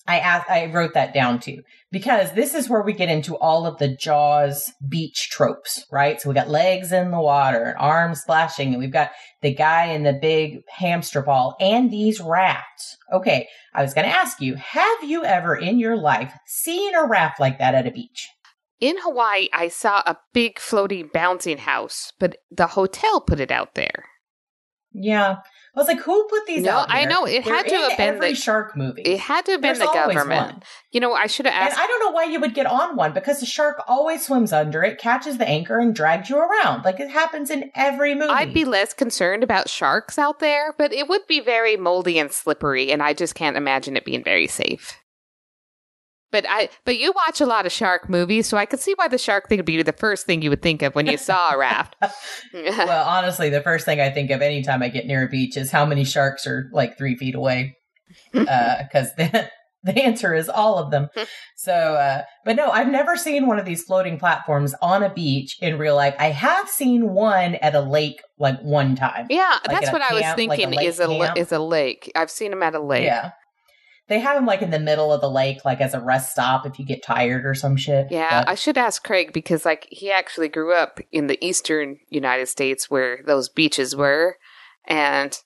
I asked, I wrote that down too because this is where we get into all of the Jaws beach tropes, right? So we got legs in the water and arms splashing, and we've got the guy in the big hamster ball and these rafts. Okay, I was going to ask you: Have you ever in your life seen a raft like that at a beach? In Hawaii, I saw a big floating bouncing house, but the hotel put it out there. Yeah, I was like, who put these No, out? I know, it They're had to have been every the- shark movie. It had to have been There's the government. one. You know, I should have asked. And. I don't know why you would get on one because the shark always swims under it, catches the anchor, and drags you around. Like it happens in every movie. I'd be less concerned about sharks out there, but it would be very moldy and slippery, and I just can't imagine it being very safe. But I, but you watch a lot of shark movies, so I could see why the shark thing would be the first thing you would think of when you saw a raft. well, honestly, the first thing I think of anytime I get near a beach is how many sharks are like three feet away. Because the, the answer is all of them. So, uh, but no, I've never seen one of these floating platforms on a beach in real life. I have seen one at a lake like one time. yeah, Like that's what I was camp, like a thinking. is a camp? is a lake. I've seen them at a lake. Yeah. They have them like in the middle of the lake, like as a rest stop if you get tired or some shit. Yeah, But- I should ask Craig because like he actually grew up in the eastern United States where those beaches were, and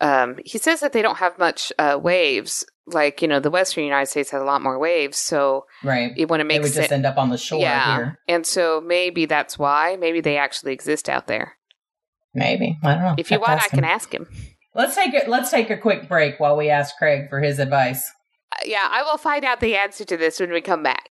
um, he says that they don't have much uh, waves. Like you know, the western United States has a lot more waves, so right. it wouldn't They make would sense. just end up on the shore yeah, here. and so maybe that's why. Maybe they actually exist out there. Maybe. I don't know. If you want, I can ask him. Let's take it. Let's take a quick break while we ask Craig for his advice. Uh, yeah, I will find out the answer to this when we come back.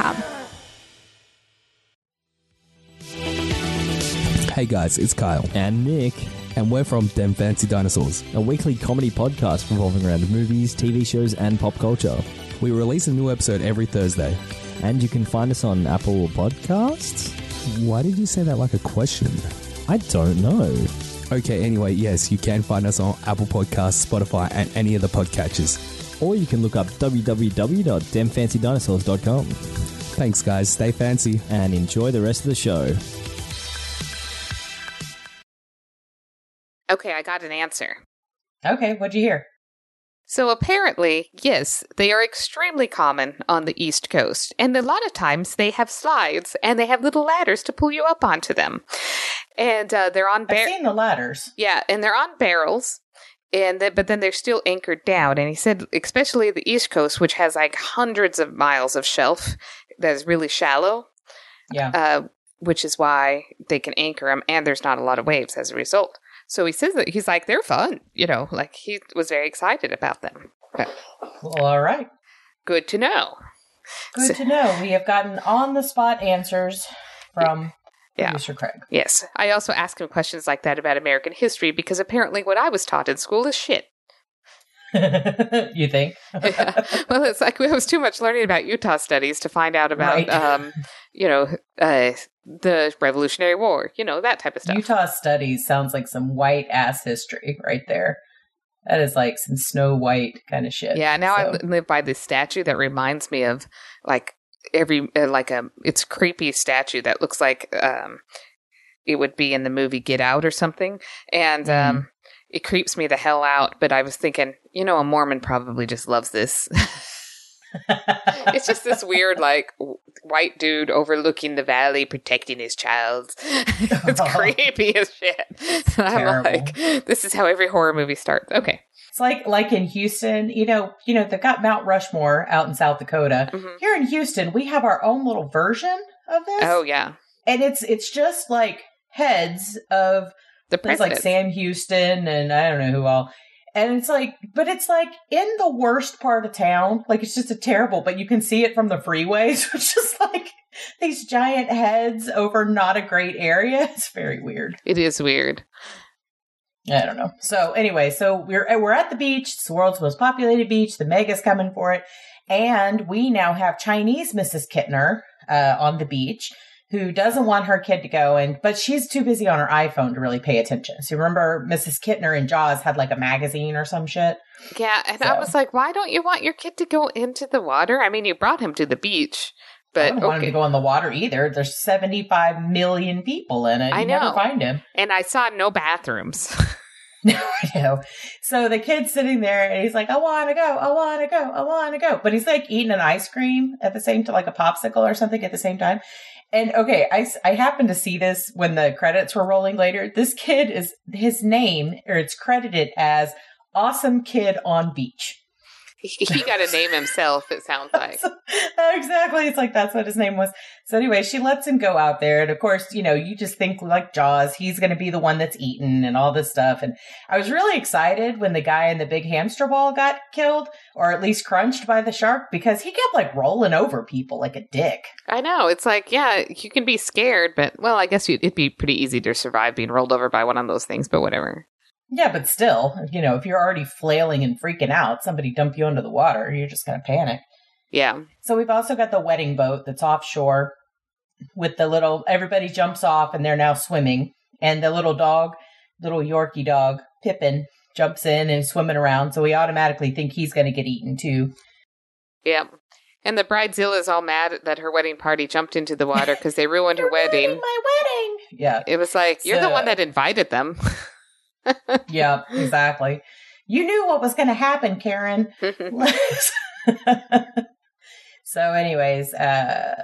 Hey guys, it's Kyle, and Nick, and we're from Dem Fancy Dinosaurs. a weekly comedy podcast revolving around movies, TV shows, and pop culture. We release a new episode every Thursday. And you can find us on Apple Podcasts. Why did you say that like a question? I don't know. Okay, anyway, yes, you can find us on Apple Podcasts, Spotify, and any of the podcatchers. Or you can look up www.demfancydinosaurs.com Thanks, guys. Stay fancy. and enjoy the rest of the show. Okay, I got an answer. Okay, what'd you hear? So apparently, yes, they are extremely common on the East Coast. And a lot of times they have slides and they have little ladders to pull you up onto them. And uh, they're on I've seen the ladders. Yeah, and they're on barrels. And then, but then they're still anchored down. And he said, especially the East Coast, which has like hundreds of miles of shelf that is really shallow, Yeah. uh, which is why they can anchor them. And there's not a lot of waves as a result. So he says that he's like, they're fun, you know, like he was very excited about them. But Well, all right. good to know. Good So- to know. We have gotten on the spot answers from Yeah. producer Craig. Yes. I also ask him questions like that about American history because apparently what I was taught in school is shit. you think? well, it's like it was too much learning about Utah studies to find out about, Right. um, you know, uh, the Revolutionary War, you know, that type of stuff. Utah studies sounds like some white ass history right there. That is like some Snow White kind of shit. Yeah, now I So- li- live by this statue that reminds me of like every uh, like a it's creepy statue that looks like um it would be in the movie Get Out or something, and um it creeps me the hell out. But I was thinking, you know, a Mormon probably just loves this. it's just this weird like w- white dude overlooking the valley protecting his child. It's creepy as shit. I'm like this is how every horror movie starts. Okay It's like like in Houston, you know, you know, they've got Mount Rushmore out in South Dakota. Mhm. Here in Houston, we have our own little version of this. oh yeah And it's it's just like heads of the There's like Sam Houston and I don't know who all. And it's like, but it's like in the worst part of town. Like it's just a terrible, but you can see it from the freeway. So it's just like these giant heads over not a great area. It's very weird. it is weird I don't know. So anyway, so we're we're at the beach. It's the world's most populated beach. The Meg is coming for it, and we now have Chinese Mrs. Kintner uh, on the beach who doesn't want her kid to go, and but she's too busy on her iPhone to really pay attention. So remember, Mrs. Kintner and Jaws had like a magazine or some shit. Yeah, and I was like, why don't you want your kid to go into the water? I mean, you brought him to the beach, I don't want him to go in the water either. There's 75 million people in it. I You never know. find him. And I saw no bathrooms. No, I know. So the kid's sitting there and he's like, I want to go, I want to go, I want to go. But he's like eating an ice cream at the same time, like a popsicle or something at the same time. And okay, I, I happened to see this when the credits were rolling later. This kid is, his name, or it's credited as Awesome Kid on Beach. he, he got a name himself, it sounds like. exactly. It's like that's what his name was. So anyway, she lets him go out there. And of course, you know, you just think like Jaws, he's going to be the one that's eaten and all this stuff. And I was really excited when the guy in the big hamster ball got killed or at least crunched by the shark because he kept like rolling over people like a dick. I know. It's like, yeah, you can be scared, but, well, I guess it'd be pretty easy to survive being rolled over by one of those things, but whatever. Yeah, but still, you know, if you're already flailing and freaking out, somebody dump you into the water, you're just going to panic. Yeah. So we've also got the wedding boat that's offshore with the little everybody jumps off and they're now swimming and the little dog, little Yorkie dog, Pippin, jumps in and is swimming around, so we automatically think he's going to get eaten too. Yeah. And the bridezilla's all mad that her wedding party jumped into the water because they ruined her wedding. My wedding. Yeah. It was like, you're the one that invited them. Yeah, exactly. You knew what was going to happen, Karen. so anyways uh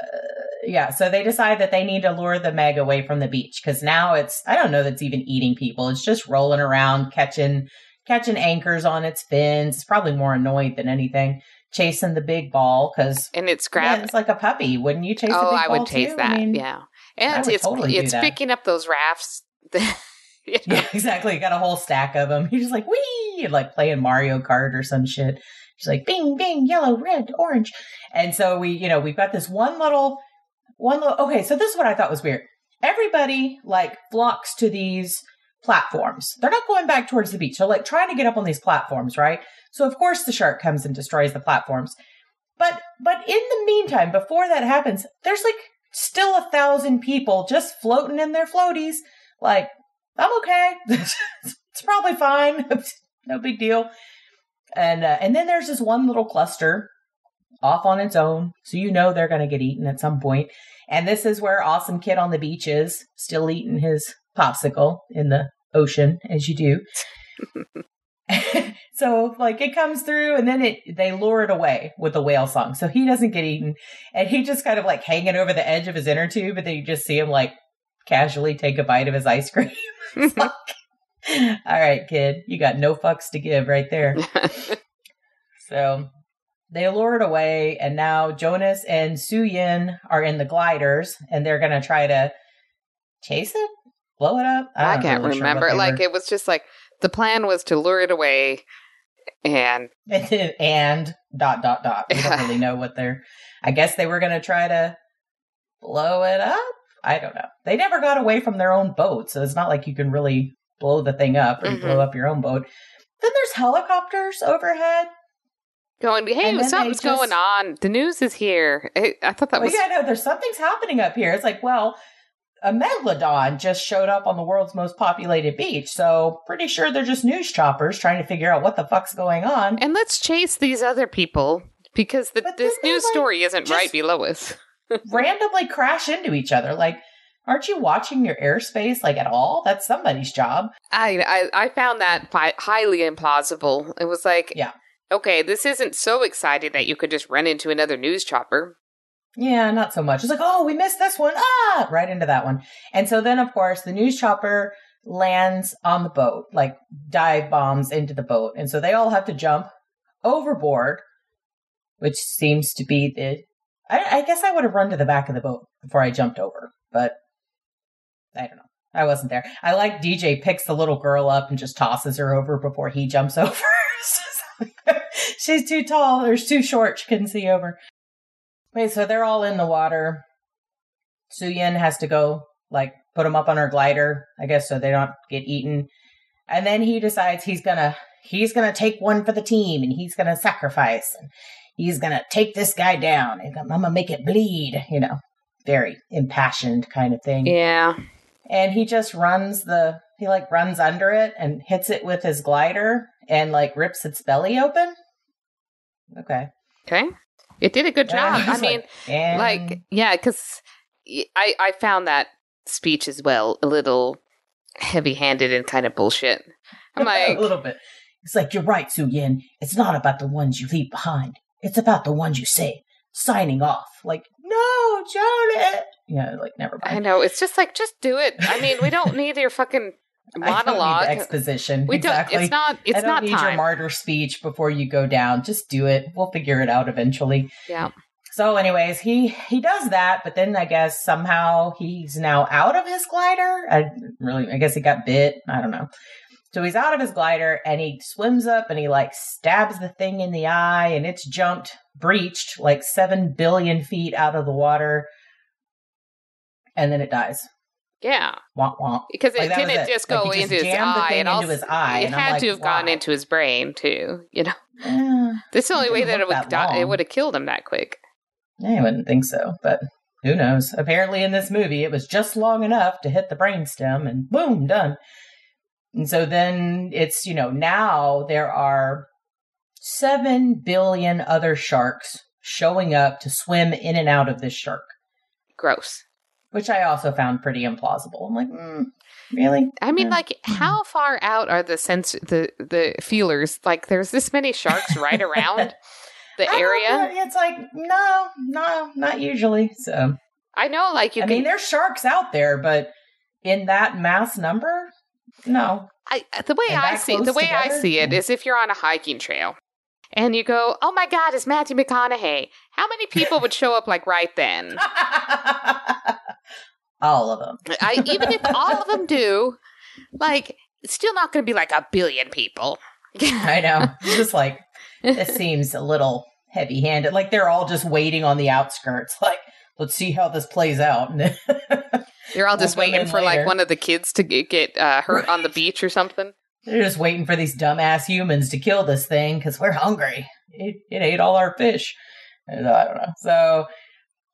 yeah so they decide that they need to lure the meg away from the beach because now it's i don't know that's even eating people it's just rolling around catching catching anchors on its fins it's probably more annoyed than anything chasing the big ball because and it's yeah, it's like a puppy wouldn't you chase a oh, I would chase too? that. I mean, yeah. And it's totally it's picking up those rafts. yeah exactly. Got a whole stack of them you're just like wee! like playing mario kart or some shit. She's like bing bing yellow red orange. And so we you know we've got this one little one little okay so this is what i thought was weird. Everybody like flocks to these platforms. They're not going back towards the beach. They're like trying to get up on these platforms right? So of course the shark comes and destroys the platforms. But but in the meantime before that happens there's like still a thousand people just floating in their floaties. Like i'm okay. It's probably fine. No big deal. And uh, and then there's this one little cluster off on its own so you know they're going to get eaten at some point. and this is where awesome kid on the beach is still eating his popsicle in the ocean as you do. So like it comes through and then it they lure it away with a whale song so he doesn't get eaten. And he just kind of like hanging over the edge of his inner tube and then you just see him like casually take a bite of his ice cream like, all right kid you got no fucks to give right there so they lure it away and now jonas and su yin are in the gliders and they're gonna try to chase it blow it up I, don't can't really remember. they Like were- it was just like the plan was to lure it away, and and dot dot dot. We don't really know what they're. I guess they were going to try to blow it up. I don't know. They never got away from their own boat, so it's not like you can really blow the thing up or Mhm. blow up your own boat. Then there's helicopters overhead. going, "Hey, something's just- going on. The news is here." I, I thought that Well, was yeah, no, there's something's happening up here. It's like, well, a megalodon just showed up on the world's most populated beach. So pretty sure they're just news choppers trying to figure out what the fuck's going on. And let's chase these other people because the, this news like, story isn't just- right below us. Randomly crash into each other. Like, aren't you watching your airspace like at all? That's somebody's job. I, I I found that fi- highly implausible. It was like, Yeah. okay, this isn't so exciting that you could just run into another news chopper. Yeah, not so much. It's like, oh, we missed this one. Ah, right into that one. And so then, of course, the news chopper lands on the boat, like dive bombs into the boat. And so they all have to jump overboard, which seems to be the. I, I guess I would have run to the back of the boat before I jumped over, but I don't know. I wasn't there. I like DJ picks the little girl up and just tosses her over before he jumps over. She's too tall or too short. She couldn't see over. Wait, so they're all in the water. Suyin has to go, like, put them up on her glider, I guess, so they don't get eaten. And then he decides he's gonna he's gonna take one for the team, and he's gonna sacrifice, and he's gonna take this guy down, and I'm gonna make it bleed. You know, very impassioned kind of thing. Yeah. And he just runs the he like runs under it and hits it with his glider and like rips its belly open. Okay. Okay. It did a good And job. I mean, and- like, yeah, because I I found that speech as well a little heavy handed and kind of bullshit. I'm like, a little bit. It's like you're right, Su Yin. It's not about the ones you leave behind. It's about the ones you save. Signing off. Like, no, Jonah. Yeah, like never I know it's just like just do it. I mean, we don't need your fucking I don't need monologue. exposition. we exactly. don't. It's not. It's I don't not need your martyr speech before you go down. Just do it. We'll figure it out eventually. yeah. So, anyways, he he does that, but then I guess somehow he's now out of his glider. I really, I guess he got bit. I don't know. So he's out of his glider and he swims up and he like stabs the thing in the eye and it's jumped, breached like seven billion feet out of the water, and then it dies. Yeah. Womp womp. Because it Like, didn't it. just Like, go just into his eye, thing and into his eye, it had like, to have gone into his brain too. You know, Eh, this the only way that it would die. It would have killed him that quick. I wouldn't think so, but who knows? Apparently, in this movie, it was just long enough to hit the brainstem, and boom, done. And so then it's you know now there are seven billion other sharks showing up to swim in and out of this shark, Gross. which I also found pretty implausible. I'm like, mm, really? I mean, Yeah. like, how far out are the sense the the feelers? Like, there's this many sharks right around the area. It's like no, no, not usually. So I know, like, you I can. mean, there's sharks out there, but in that mass number, no. I, uh, the way and I see the way I see it mm. is if you're on a hiking trail and you go, "Oh my God, it's Matthew McConaughey." How many people would show up like right then? All of them. I, even if all of them do, like, it's still not going to be like a billion people. I know. It's just like this seems a little heavy handed. Like they're all just waiting on the outskirts. Like, let's see how this plays out. You're all We'll just waiting in for like one of the kids to get, get uh, hurt on the beach or something. they're just waiting for these dumbass humans to kill this thing because we're hungry. It, it ate all our fish. I don't know. So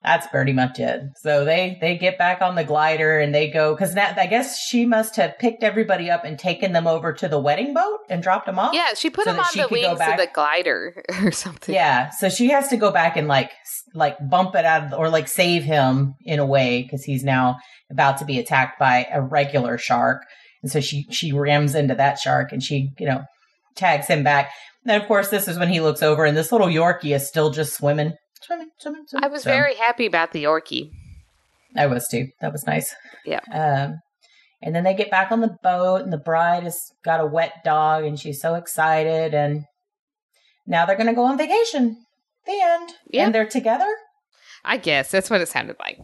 that's pretty much it. So they they get back on the glider and they go because I guess she must have picked everybody up and taken them over to the wedding boat and dropped them off. Yeah, she put So that on the wings of the glider or something. Yeah, so she has to go back and like like bump it out of, or like save him in a way because he's now about to be attacked by a regular shark, and so she she rams into that shark and she you know tags him back. And of course, this is when he looks over and this little Yorkie is still just swimming, swimming, swimming. swimming. I was So, very happy about the Yorkie. I was too. That was nice. Yeah. Um, and then they get back on the boat, and the bride has got a wet dog, and she's so excited. And now they're going to go on vacation. The end. Yeah. And they're together. I guess that's what it sounded like.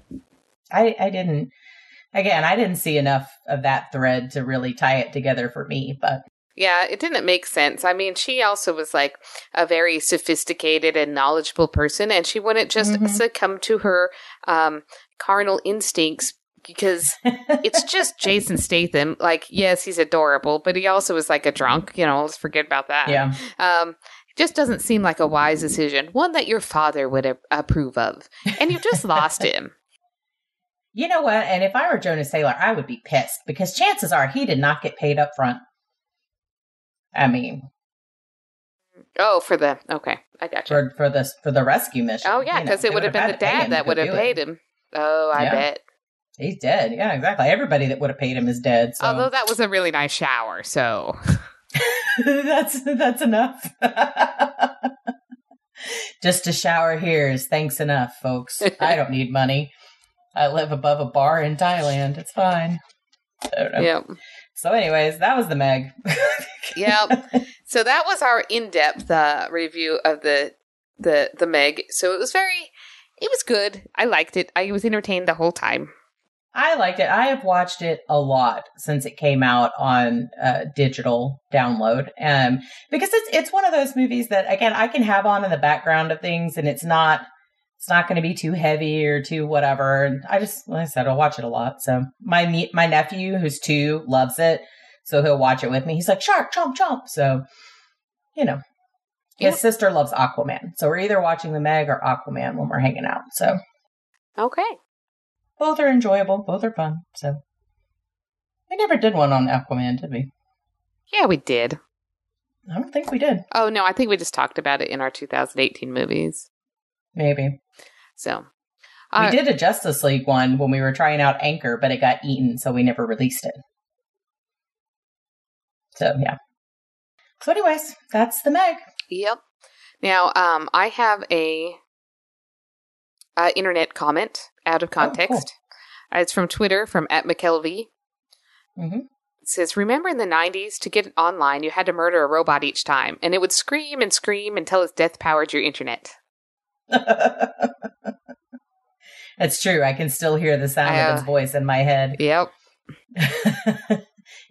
I I didn't. Again, I didn't see enough of that thread to really tie it together for me. But Yeah, it didn't make sense. I mean, she also was like a very sophisticated and knowledgeable person, and she wouldn't just Mhm. succumb to her um, carnal instincts because it's just Jason Statham. Like, yes, he's adorable, but he also is like a drunk. You know, let's forget about that. yeah, Um, just doesn't seem like a wise decision, one that your father would a- approve of, and you just lost him. You know what? And if I were Jonas Taylor, I would be pissed because chances are he did not get paid up front. I mean, Oh, for the okay, I got you. for for this for the rescue mission. Oh yeah, you know, because it would have been the dad that would have do it. paid him. Oh, I Yeah. bet. He's dead. Yeah, exactly. Everybody that would have paid him is dead. So Although that was a really nice shower, so that's that's enough. Just a shower here is thanks enough, folks. I don't need money. I live above a bar in Thailand. It's fine. I don't know. yeah, So, anyways, that was the Meg. yeah. So that was our in-depth uh, review of the the the Meg. So it was very, it was good. I liked it. I was entertained the whole time. I liked it. I have watched it a lot since it came out on uh, digital download, um, because it's it's one of those movies that again I can have on in the background of things, and it's not it's not going to be too heavy or too whatever. And I just, like I said, I'll watch it a lot. So my nie- my nephew, who's two, loves it, so he'll watch it with me. He's like shark, chomp, chomp. So you know, his sister loves Aquaman, so we're either watching the Meg or Aquaman when we're hanging out. So Okay. both are enjoyable, both are fun. So we never did one on Aquaman, did we? Yeah, we did. I don't think we did. Oh no, I think we just talked about it in our 2018 movies. Maybe So we uh, did a Justice League one when we were trying out Anchor, but it got eaten, so we never released it. So yeah. So, anyways, that's the Meg. Yep. Now, um, I have a uh, internet comment out of Oh, cool. context. Uh, it's from Twitter from at McKelvey. Mm-hmm. It says, "Remember in the '90s, to get online, you had to murder a robot each time, and it would scream and scream until its death powered your internet." It's true. I can still hear the sound Uh, of his voice in my head. Yep.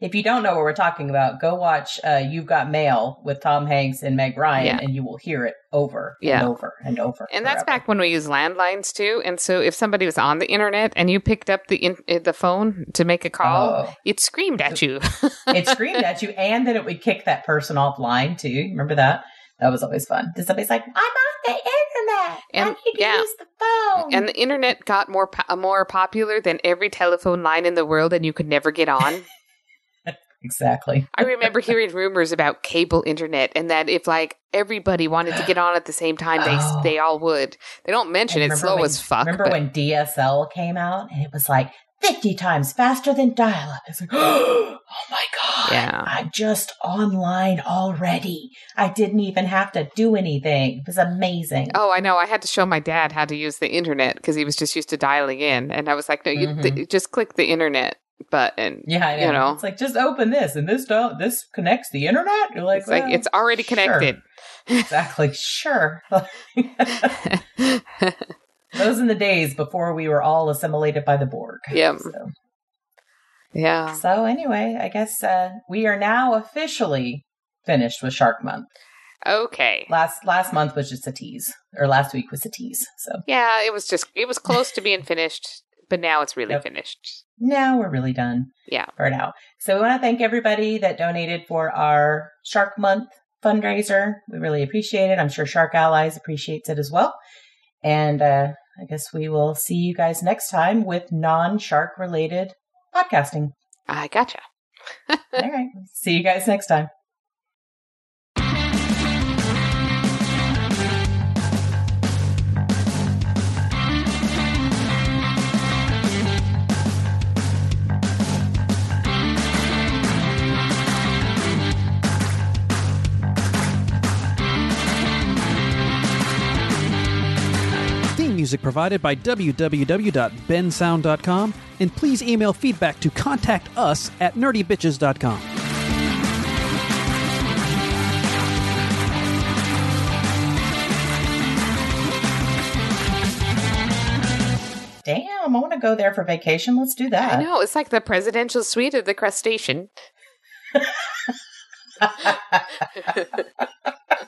if you don't know what we're talking about, go watch uh, You've Got Mail with Tom Hanks and Meg Ryan, Yeah. and you will hear it over Yeah. and over and over. And that's back when we used landlines too. And so, if somebody was on the internet and you picked up the in- uh, the phone to make a call, Oh. it screamed at you. it screamed at you, and then it would kick that person offline too. Remember that? That was always fun. Because somebody's like, "I'm on the internet. And- I need to yeah. use the phone." and the internet got more po- uh, more popular than every telephone line in the world, and you could never get on. exactly. I remember hearing rumors about cable internet, and that if like everybody wanted to get on at the same time, they Oh. they all would. They don't mention it's slow when- as fuck. Remember but- when DSL came out and it was like 50 times faster than dial up? It's like, oh my God. Yeah. I'm just online already. I didn't even have to do anything. It was amazing. Oh, I know. I had to show my dad how to use the internet because he was just used to dialing in, and I was like, "No, you Mhm. th- just click the internet button." yeah, I know. you know. It's like, just open this and this don't, this connects the internet. You're like, It's like it's already sure. connected. Exactly. Sure. Those in the days before we were all assimilated by the Borg. Yep. So, yeah. so anyway, I guess uh, we are now officially finished with Shark Month. Okay. Last last month was just a tease, or last week was a tease. So Yeah, it was just it was close to being finished, but now it's really Yep. finished. now we're really done. Yeah. For now. So we want to thank everybody that donated for our Shark Month fundraiser. We really appreciate it. I'm sure Shark Allies appreciates it as well. And uh, I guess we will see you guys next time with non-shark related podcasting. I gotcha. All right. See you guys next time. Music provided by www.bensound.com, and please email feedback to contact us at nerdybitches.com. Damn, I want to go there for vacation. Let's do that. I know it's like the presidential suite of the crustacean.